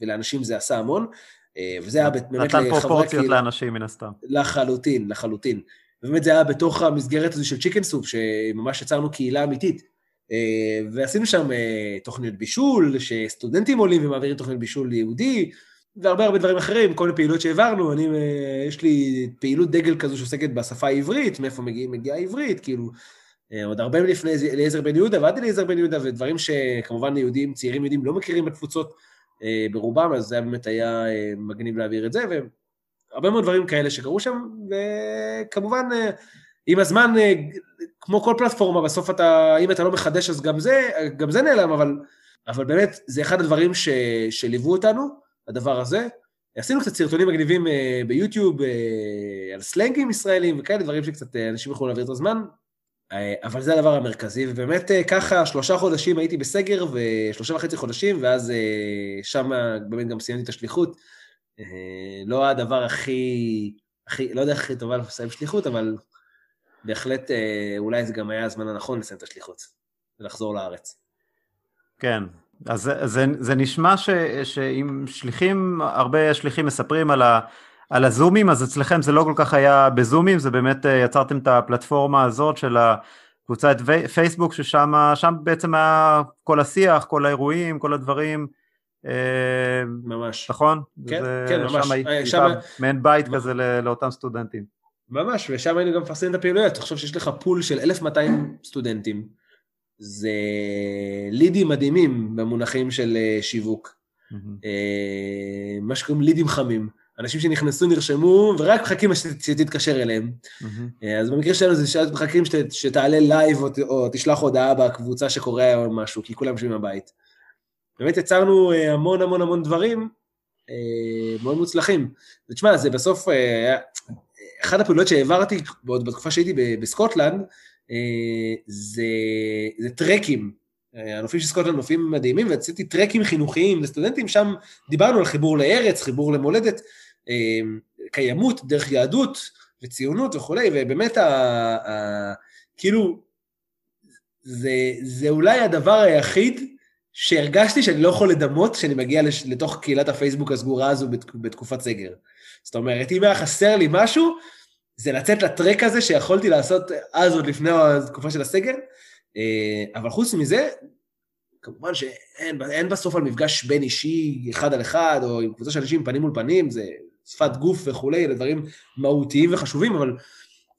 ולאנשים זה עשה המון. וזה היה באמת לחברי קהילה... נתן פרופורציות לאנשים מן הסתם. לחלוטין, לחלוטין. ובאמת זה היה בתוך המסגרת הזו של צ'יקן סופ, שממש יצרנו קהילה אמיתית. אה, ועשינו שם תוכניות בישול, שסטודנטים עולים ומעבירים תוכניות בישול ליהודי, והרבה הרבה דברים אחרים, כל מיני פעילות שהעברנו, אני, אה, יש לי פעילות דגל כזו שעוסקת בשפה העברית, מאיפה מגיע, מגיעה העברית, כאילו, אה, עוד הרבה לפני אליעזר בן יהודה, ועד אליעזר בן יהודה, ודברים שכמובן יהודים, צעירים יהודים לא מכירים בתפוצות אה, ברובם, אז זה באמת היה מגניב להעביר את זה, והרבה מאוד דברים כאלה שקרו שם, וכמובן, עם הזמן, כמו כל פלטפורמה, בסוף אתה, אם אתה לא מחדש אז גם זה, גם זה נעלם, אבל, אבל באמת, זה אחד הדברים ש, שליוו אותנו, הדבר הזה. עשינו קצת סרטונים מגניבים אה, ביוטיוב אה, על סלנגים ישראלים וכאלה דברים שקצת אה, אנשים יכולו להעביר את הזמן, אבל זה הדבר המרכזי, ובאמת ככה שלושה חודשים הייתי בסגר ושלושה וחצי חודשים, ואז שם באמת גם סיימתי את השליחות. לא הדבר הכי, הכי, לא יודע הכי טובה לסיים שליחות, אבל בהחלט אולי זה גם היה הזמן הנכון לסיים את השליחות ולחזור לארץ. כן, אז זה, זה, זה נשמע ש, שאם שליחים, הרבה שליחים מספרים על, ה, על הזומים, אז אצלכם זה לא כל כך היה בזומים, זה באמת אה, יצרתם את הפלטפורמה הזאת של הקבוצת פייסבוק, ששם בעצם היה כל השיח, כל האירועים, כל הדברים. אה, ממש. נכון? כן, זה, כן, ממש. שם הייתי שם... מעין בית ממש. כזה לא, לאותם סטודנטים. ממש, ושם היינו גם מפרסמים את הפעילויות. תחשוב שיש לך pool של 1,200 סטודנטים. זה לידים מדהימים במונחים של אה, שיווק. Mm-hmm. מה שקוראים לידים חמים. אנשים שנכנסו, נרשמו, ורק מחכים שתתקשר אליהם. Mm-hmm. אז במקרה שלנו זה שאת מחכים שת, שתעלה לייב או, או תשלח הודעה בקבוצה שקורה היום משהו, כי כולם יושבים בבית. באמת יצרנו המון המון המון דברים מאוד מוצלחים. ותשמע, זה בסוף, אחת הפעולות שהעברתי, עוד בתקופה שהייתי בסקוטלנד, אה, זה, זה טרקים הנופים של סקוטלנד נופים מדהימים, ועשיתי טרקים חינוכיים לסטודנטים, שם דיברנו על חיבור לארץ, חיבור למולדת, קיימות, דרך יהדות וציונות וכולי, ובאמת, ה, ה, כאילו, זה, זה אולי הדבר היחיד שהרגשתי שאני לא יכול לדמות כשאני מגיע לש, לתוך קהילת הפייסבוק הסגורה הזו בתקופת סגר. זאת אומרת, אם היה חסר לי משהו, זה לצאת לטרק הזה שיכולתי לעשות אז עוד לפני התקופה של הסגר, אה, אבל חוץ מזה, כמובן שאין בסוף על מפגש בין אישי אחד על אחד, או עם קבוצה של אנשים פנים מול פנים, זה שפת גוף וכולי, אלה דברים מהותיים וחשובים, אבל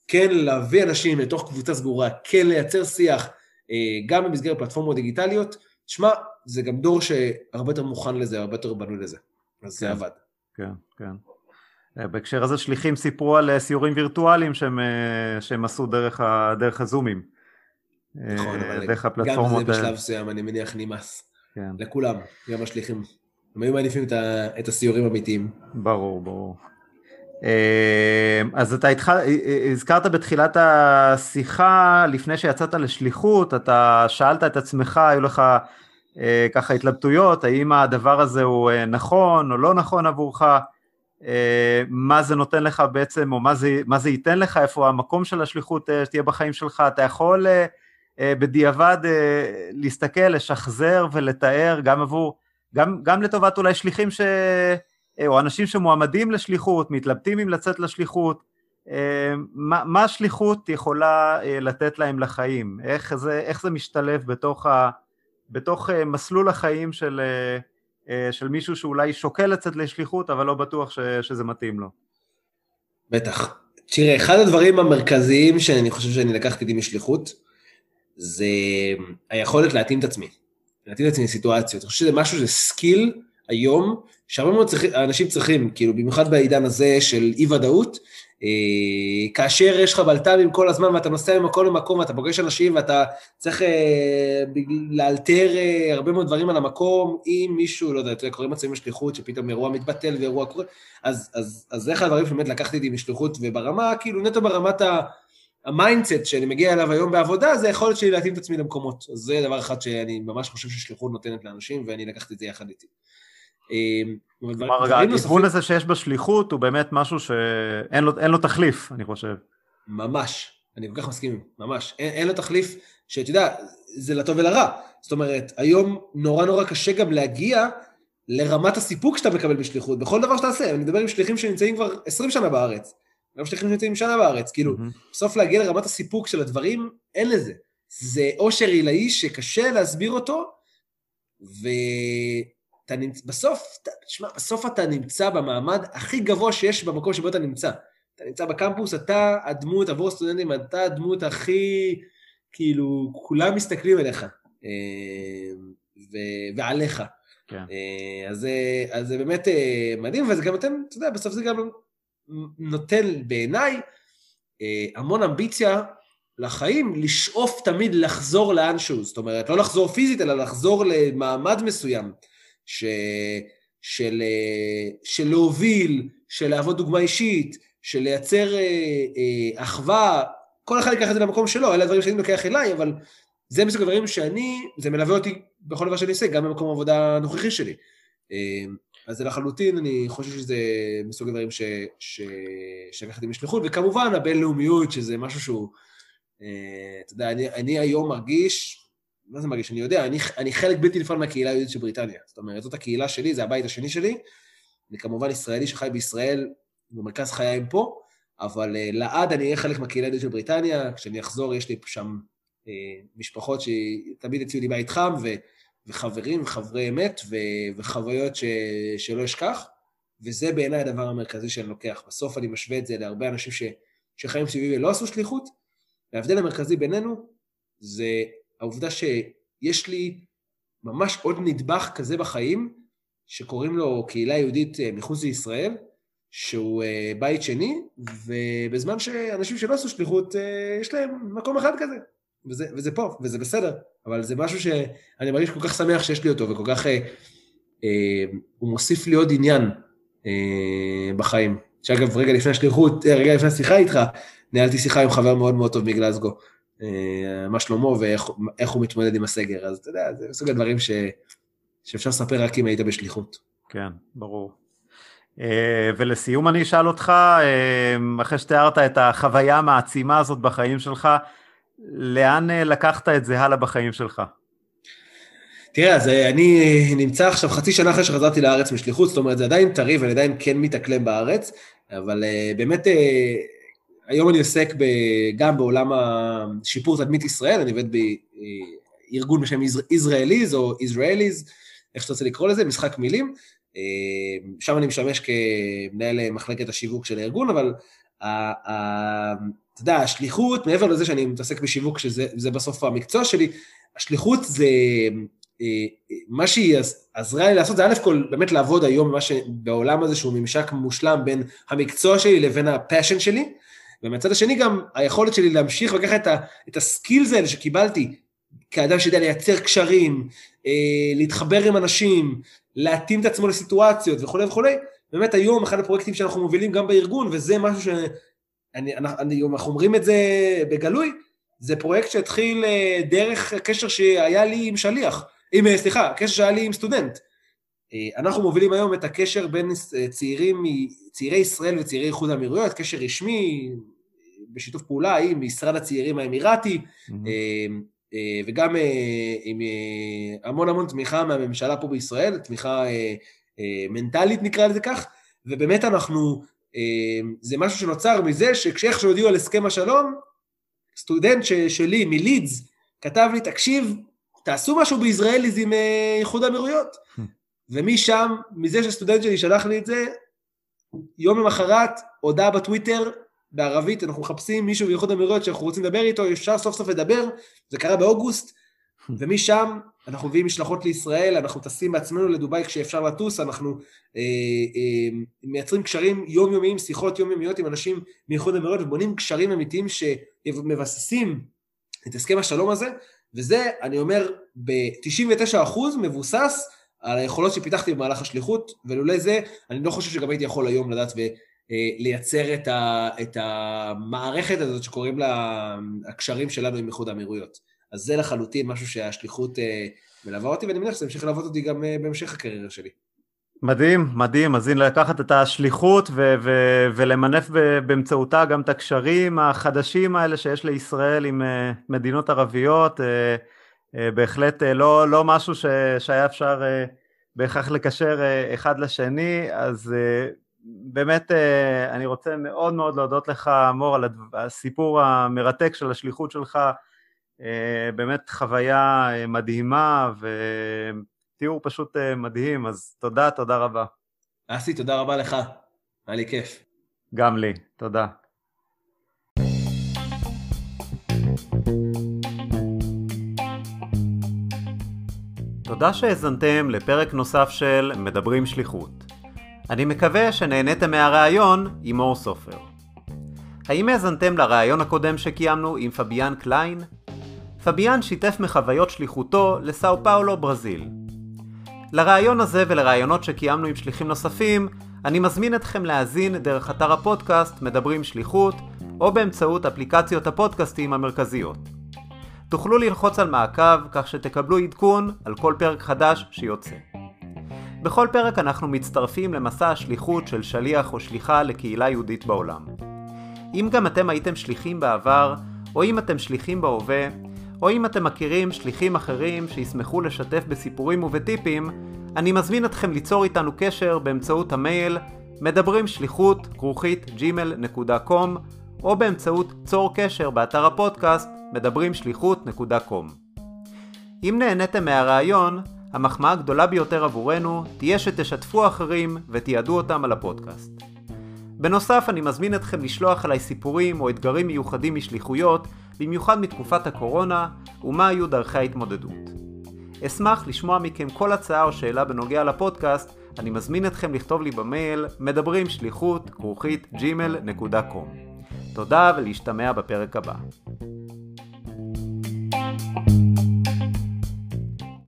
כן להביא אנשים לתוך קבוצה סגורה, כן לייצר שיח, אה, גם במסגרת פלטפורמות דיגיטליות, שמע, זה גם דור שהרבה יותר מוכן לזה, הרבה יותר בנוי לזה. אז כן, זה עבד. כן, כן. אה, בהקשר הזה שליחים סיפרו על סיורים וירטואליים שהם, שהם עשו דרך, ה, דרך הזומים. נכון, אה, אבל גם זה בשלב מסוים, אני מניח, נמאס. כן. לכולם, גם השליחים. הם היו מעדיפים את הסיורים האמיתיים. ברור, ברור. אה, אז אתה התחל... אה, הזכרת בתחילת השיחה, לפני שיצאת לשליחות, אתה שאלת את עצמך, היו לך ככה התלבטויות, האם הדבר הזה הוא נכון או לא נכון עבורך, מה זה נותן לך בעצם, או מה זה, מה זה ייתן לך, איפה המקום של השליחות שתהיה בחיים שלך, אתה יכול אה, בדיעבד אה, להסתכל, לשחזר ולתאר גם עבור, גם, גם לטובת אולי שליחים ש... אה, או אנשים שמועמדים לשליחות, מתלבטים אם לצאת לשליחות, מה, מה השליחות יכולה לתת להם לחיים? איך זה, איך זה משתלב בתוך, ה, בתוך מסלול החיים של, של מישהו שאולי שוקל לצאת לשליחות, אבל לא בטוח ש, שזה מתאים לו? בטח. תראה, אחד הדברים המרכזיים שאני חושב שאני לקחתי איתי משליחות, זה היכולת להתאים את עצמי, להתאים את עצמי לסיטואציות. אני חושב שזה משהו, זה skill היום, שהרבה מאוד צריך, אנשים צריכים, כאילו, במיוחד בעידן הזה של אי-ודאות, אה, כאשר יש לך בלת"מים כל הזמן ואתה נוסע ממקום למקום ואתה פוגש אנשים ואתה צריך אה, לאלתר אה, הרבה מאוד דברים על המקום, אם מישהו, לא יודע, קוראים מצבים בשליחות שפתאום אירוע מתבטל ואירוע קורה, אז, אז, אז זה אחד הדברים שבאמת לקחתי איתי משליחות, וברמה, כאילו, נטו ברמת ה... ה mindset שאני מגיע אליו היום בעבודה, זה היכולת שלי להתאים את עצמי למקומות. אז זה דבר אחד שאני ממש חושב ששליחות נותנת לאנשים, ואני לקחתי את זה יחד איתי. אמ, כלומר, הגיוון הזה שיש בשליחות הוא באמת משהו שאין לו, לו תחליף, אני חושב. ממש, אני כל כך מסכים, ממש. אין, אין לו תחליף, שאתה יודע, זה לטוב ולרע. זאת אומרת, היום נורא נורא קשה גם להגיע לרמת הסיפוק שאתה מקבל בשליחות, בכל דבר שאתה עושה. אני מדבר עם שליחים שנמצאים כבר 20 שנה בארץ. גם שליחים שנמצאים שנה בארץ, כאילו, mm-hmm. בסוף להגיע לרמת הסיפוק של הדברים, אין לזה. זה אושר עילאי שקשה להסביר אותו, ואתה נמצא, בסוף, תשמע, בסוף אתה נמצא במעמד הכי גבוה שיש במקום שבו אתה נמצא. אתה נמצא בקמפוס, אתה הדמות עבור סטודנטים, אתה הדמות הכי, כאילו, כולם מסתכלים עליך, אה, ו- ועליך. כן. אה, אז, אז זה באמת אה, מדהים, וזה גם אתם, אתה יודע, בסוף זה גם נותן בעיניי המון אמביציה לחיים, לשאוף תמיד לחזור לאנשהו, זאת אומרת, לא לחזור פיזית, אלא לחזור למעמד מסוים, ש... של, אה, של להוביל, של להוות דוגמה אישית, של לייצר אה, אה, אחווה, כל אחד ייקח את זה למקום שלו, אלה הדברים שאני לוקח אליי, אבל זה מסוג הדברים שאני, זה מלווה אותי בכל דבר שאני עושה, גם במקום העבודה הנוכחי שלי. אה, אז זה לחלוטין, אני חושב שזה מסוג הדברים ש... ש... שלקחתי משליחות, וכמובן הבינלאומיות, שזה משהו שהוא, אה, אתה יודע, אני, אני היום מרגיש, מה זה מרגיש? אני יודע, אני, אני חלק בלתי נפרד מהקהילה היהודית של בריטניה. זאת אומרת, זאת הקהילה שלי, זה הבית השני שלי. אני כמובן ישראלי שחי בישראל, במרכז חיים פה, אבל uh, לעד אני אהיה חלק מהקהילה היהודית של בריטניה. כשאני אחזור, יש לי שם uh, משפחות שתמיד הציעו לי בית חם, ו... וחברים וחברי אמת ו- וחוויות ש- שלא אשכח, וזה בעיניי הדבר המרכזי שאני לוקח. בסוף אני משווה את זה להרבה אנשים ש- שחיים סביבי ולא עשו שליחות, וההבדל המרכזי בינינו זה העובדה שיש לי ממש עוד נדבך כזה בחיים, שקוראים לו קהילה יהודית אה, מחוץ לישראל, שהוא אה, בית שני, ובזמן שאנשים שלא עשו שליחות, אה, יש להם מקום אחד כזה. וזה, וזה פה, וזה בסדר, אבל זה משהו שאני מרגיש כל כך שמח שיש לי אותו, וכל כך... אה, אה, הוא מוסיף לי עוד עניין אה, בחיים. שאגב, רגע לפני השליחות, רגע לפני השיחה איתך, ניהלתי שיחה עם חבר מאוד מאוד טוב מגלזגו, מה שלמה ואיך הוא מתמודד עם הסגר. אז אתה יודע, זה סוג הדברים ש, שאפשר לספר רק אם היית בשליחות. כן, ברור. אה, ולסיום אני אשאל אותך, אה, אחרי שתיארת את החוויה המעצימה הזאת בחיים שלך, לאן לקחת את זה הלאה בחיים שלך? תראה, אז אני נמצא עכשיו חצי שנה אחרי שחזרתי לארץ משליחות, זאת אומרת, זה עדיין טרי ואני עדיין כן מתאקלם בארץ, אבל באמת היום אני עוסק ב, גם בעולם השיפור תדמית ישראל, אני עובד בארגון בשם Israelis או Israelis, איך שאתה רוצה לקרוא לזה, משחק מילים. שם אני משמש כמנהל מחלקת השיווק של הארגון, אבל אתה יודע, השליחות, מעבר לזה שאני מתעסק בשיווק, שזה בסוף המקצוע שלי, השליחות זה, מה שהיא עזרה לי לעשות זה א' כל באמת לעבוד היום בעולם הזה שהוא ממשק מושלם בין המקצוע שלי לבין ה passion שלי, ומהצד השני גם היכולת שלי להמשיך ולקחת את, את ה skills האלה שקיבלתי כאדם שיודע לייצר קשרים, אה, להתחבר עם אנשים, להתאים את עצמו לסיטואציות וכולי וכולי, באמת היום אחד הפרויקטים שאנחנו מובילים גם בארגון, וזה משהו שאני, אני, אנחנו אומרים את זה בגלוי, זה פרויקט שהתחיל אה, דרך הקשר שהיה לי עם שליח, עם, אה, סליחה, הקשר שהיה לי עם סטודנט. אה, אנחנו מובילים היום את הקשר בין צעירים, צעירי ישראל וצעירי איחוד האמירויות, קשר רשמי, בשיתוף פעולה עם משרד הצעירים האמירתי, mm-hmm. וגם אה, עם המון המון תמיכה מהממשלה פה בישראל, תמיכה מנטלית נקרא לזה כך, ובאמת אנחנו, זה משהו שנוצר מזה שכשאיכשהו הודיעו על הסכם השלום, סטודנט שלי מלידס כתב לי, תקשיב, תעשו משהו בישראליז עם איחוד האמירויות. Hmm. ומשם, מזה שסטודנט שלי שלח לי את זה, יום למחרת, הודעה בטוויטר, בערבית, אנחנו מחפשים מישהו באיחוד האמירויות שאנחנו רוצים לדבר איתו, אפשר סוף סוף לדבר, זה קרה באוגוסט, ומשם אנחנו מביאים משלחות לישראל, אנחנו טסים בעצמנו לדובאי כשאפשר לטוס, אנחנו אה, אה, מייצרים קשרים יומיומיים, שיחות יומיומיות עם אנשים מאיחוד האמירויות, ובונים קשרים אמיתיים שמבססים את הסכם השלום הזה, וזה, אני אומר, ב-99% מבוסס על היכולות שפיתחתי במהלך השליחות, ולולא זה, אני לא חושב שגם הייתי יכול היום לדעת ולייצר את, ה, את המערכת הזאת שקוראים לה הקשרים שלנו עם איחוד האמירויות. אז זה לחלוטין משהו שהשליחות אה, מלווה אותי, ואני מניח שזה ימשיך ללוות אותי גם אה, בהמשך הקריירה שלי. מדהים, מדהים, אז הנה לקחת את השליחות ו- ו- ולמנף באמצעותה גם את הקשרים החדשים האלה שיש לישראל עם מדינות ערביות, בהחלט לא, לא משהו ש- שהיה אפשר בהכרח לקשר אחד לשני, אז באמת uh, אני רוצה מאוד מאוד להודות לך מור על הסיפור המרתק של השליחות שלך, uh, באמת חוויה uh, מדהימה ו... תיאור פשוט אה, מדהים, אז תודה, תודה רבה. אסי, תודה רבה לך, היה לי כיף. גם לי, תודה. תודה שהאזנתם לפרק נוסף של מדברים שליחות. אני מקווה שנהניתם מהראיון עם אור סופר. האם האזנתם לראיון הקודם שקיימנו עם פביאן קליין? פביאן שיתף מחוויות שליחותו לסאו פאולו, ברזיל. לרעיון הזה ולרעיונות שקיימנו עם שליחים נוספים, אני מזמין אתכם להאזין דרך אתר הפודקאסט מדברים שליחות, או באמצעות אפליקציות הפודקאסטים המרכזיות. תוכלו ללחוץ על מעקב כך שתקבלו עדכון על כל פרק חדש שיוצא. בכל פרק אנחנו מצטרפים למסע השליחות של שליח או שליחה לקהילה יהודית בעולם. אם גם אתם הייתם שליחים בעבר, או אם אתם שליחים בהווה, או אם אתם מכירים שליחים אחרים שישמחו לשתף בסיפורים ובטיפים, אני מזמין אתכם ליצור איתנו קשר באמצעות המייל מדברים שליחות כרוכית gmail.com או באמצעות צור קשר באתר הפודקאסט מדברים שליחות.com. אם נהניתם מהרעיון, המחמאה הגדולה ביותר עבורנו תהיה שתשתפו אחרים ותיעדו אותם על הפודקאסט. בנוסף, אני מזמין אתכם לשלוח אליי סיפורים או אתגרים מיוחדים משליחויות במיוחד מתקופת הקורונה, ומה היו דרכי ההתמודדות. אשמח לשמוע מכם כל הצעה או שאלה בנוגע לפודקאסט, אני מזמין אתכם לכתוב לי במייל מדברים שליחות כרוכית gmail.com. תודה ולהשתמע בפרק הבא. thank you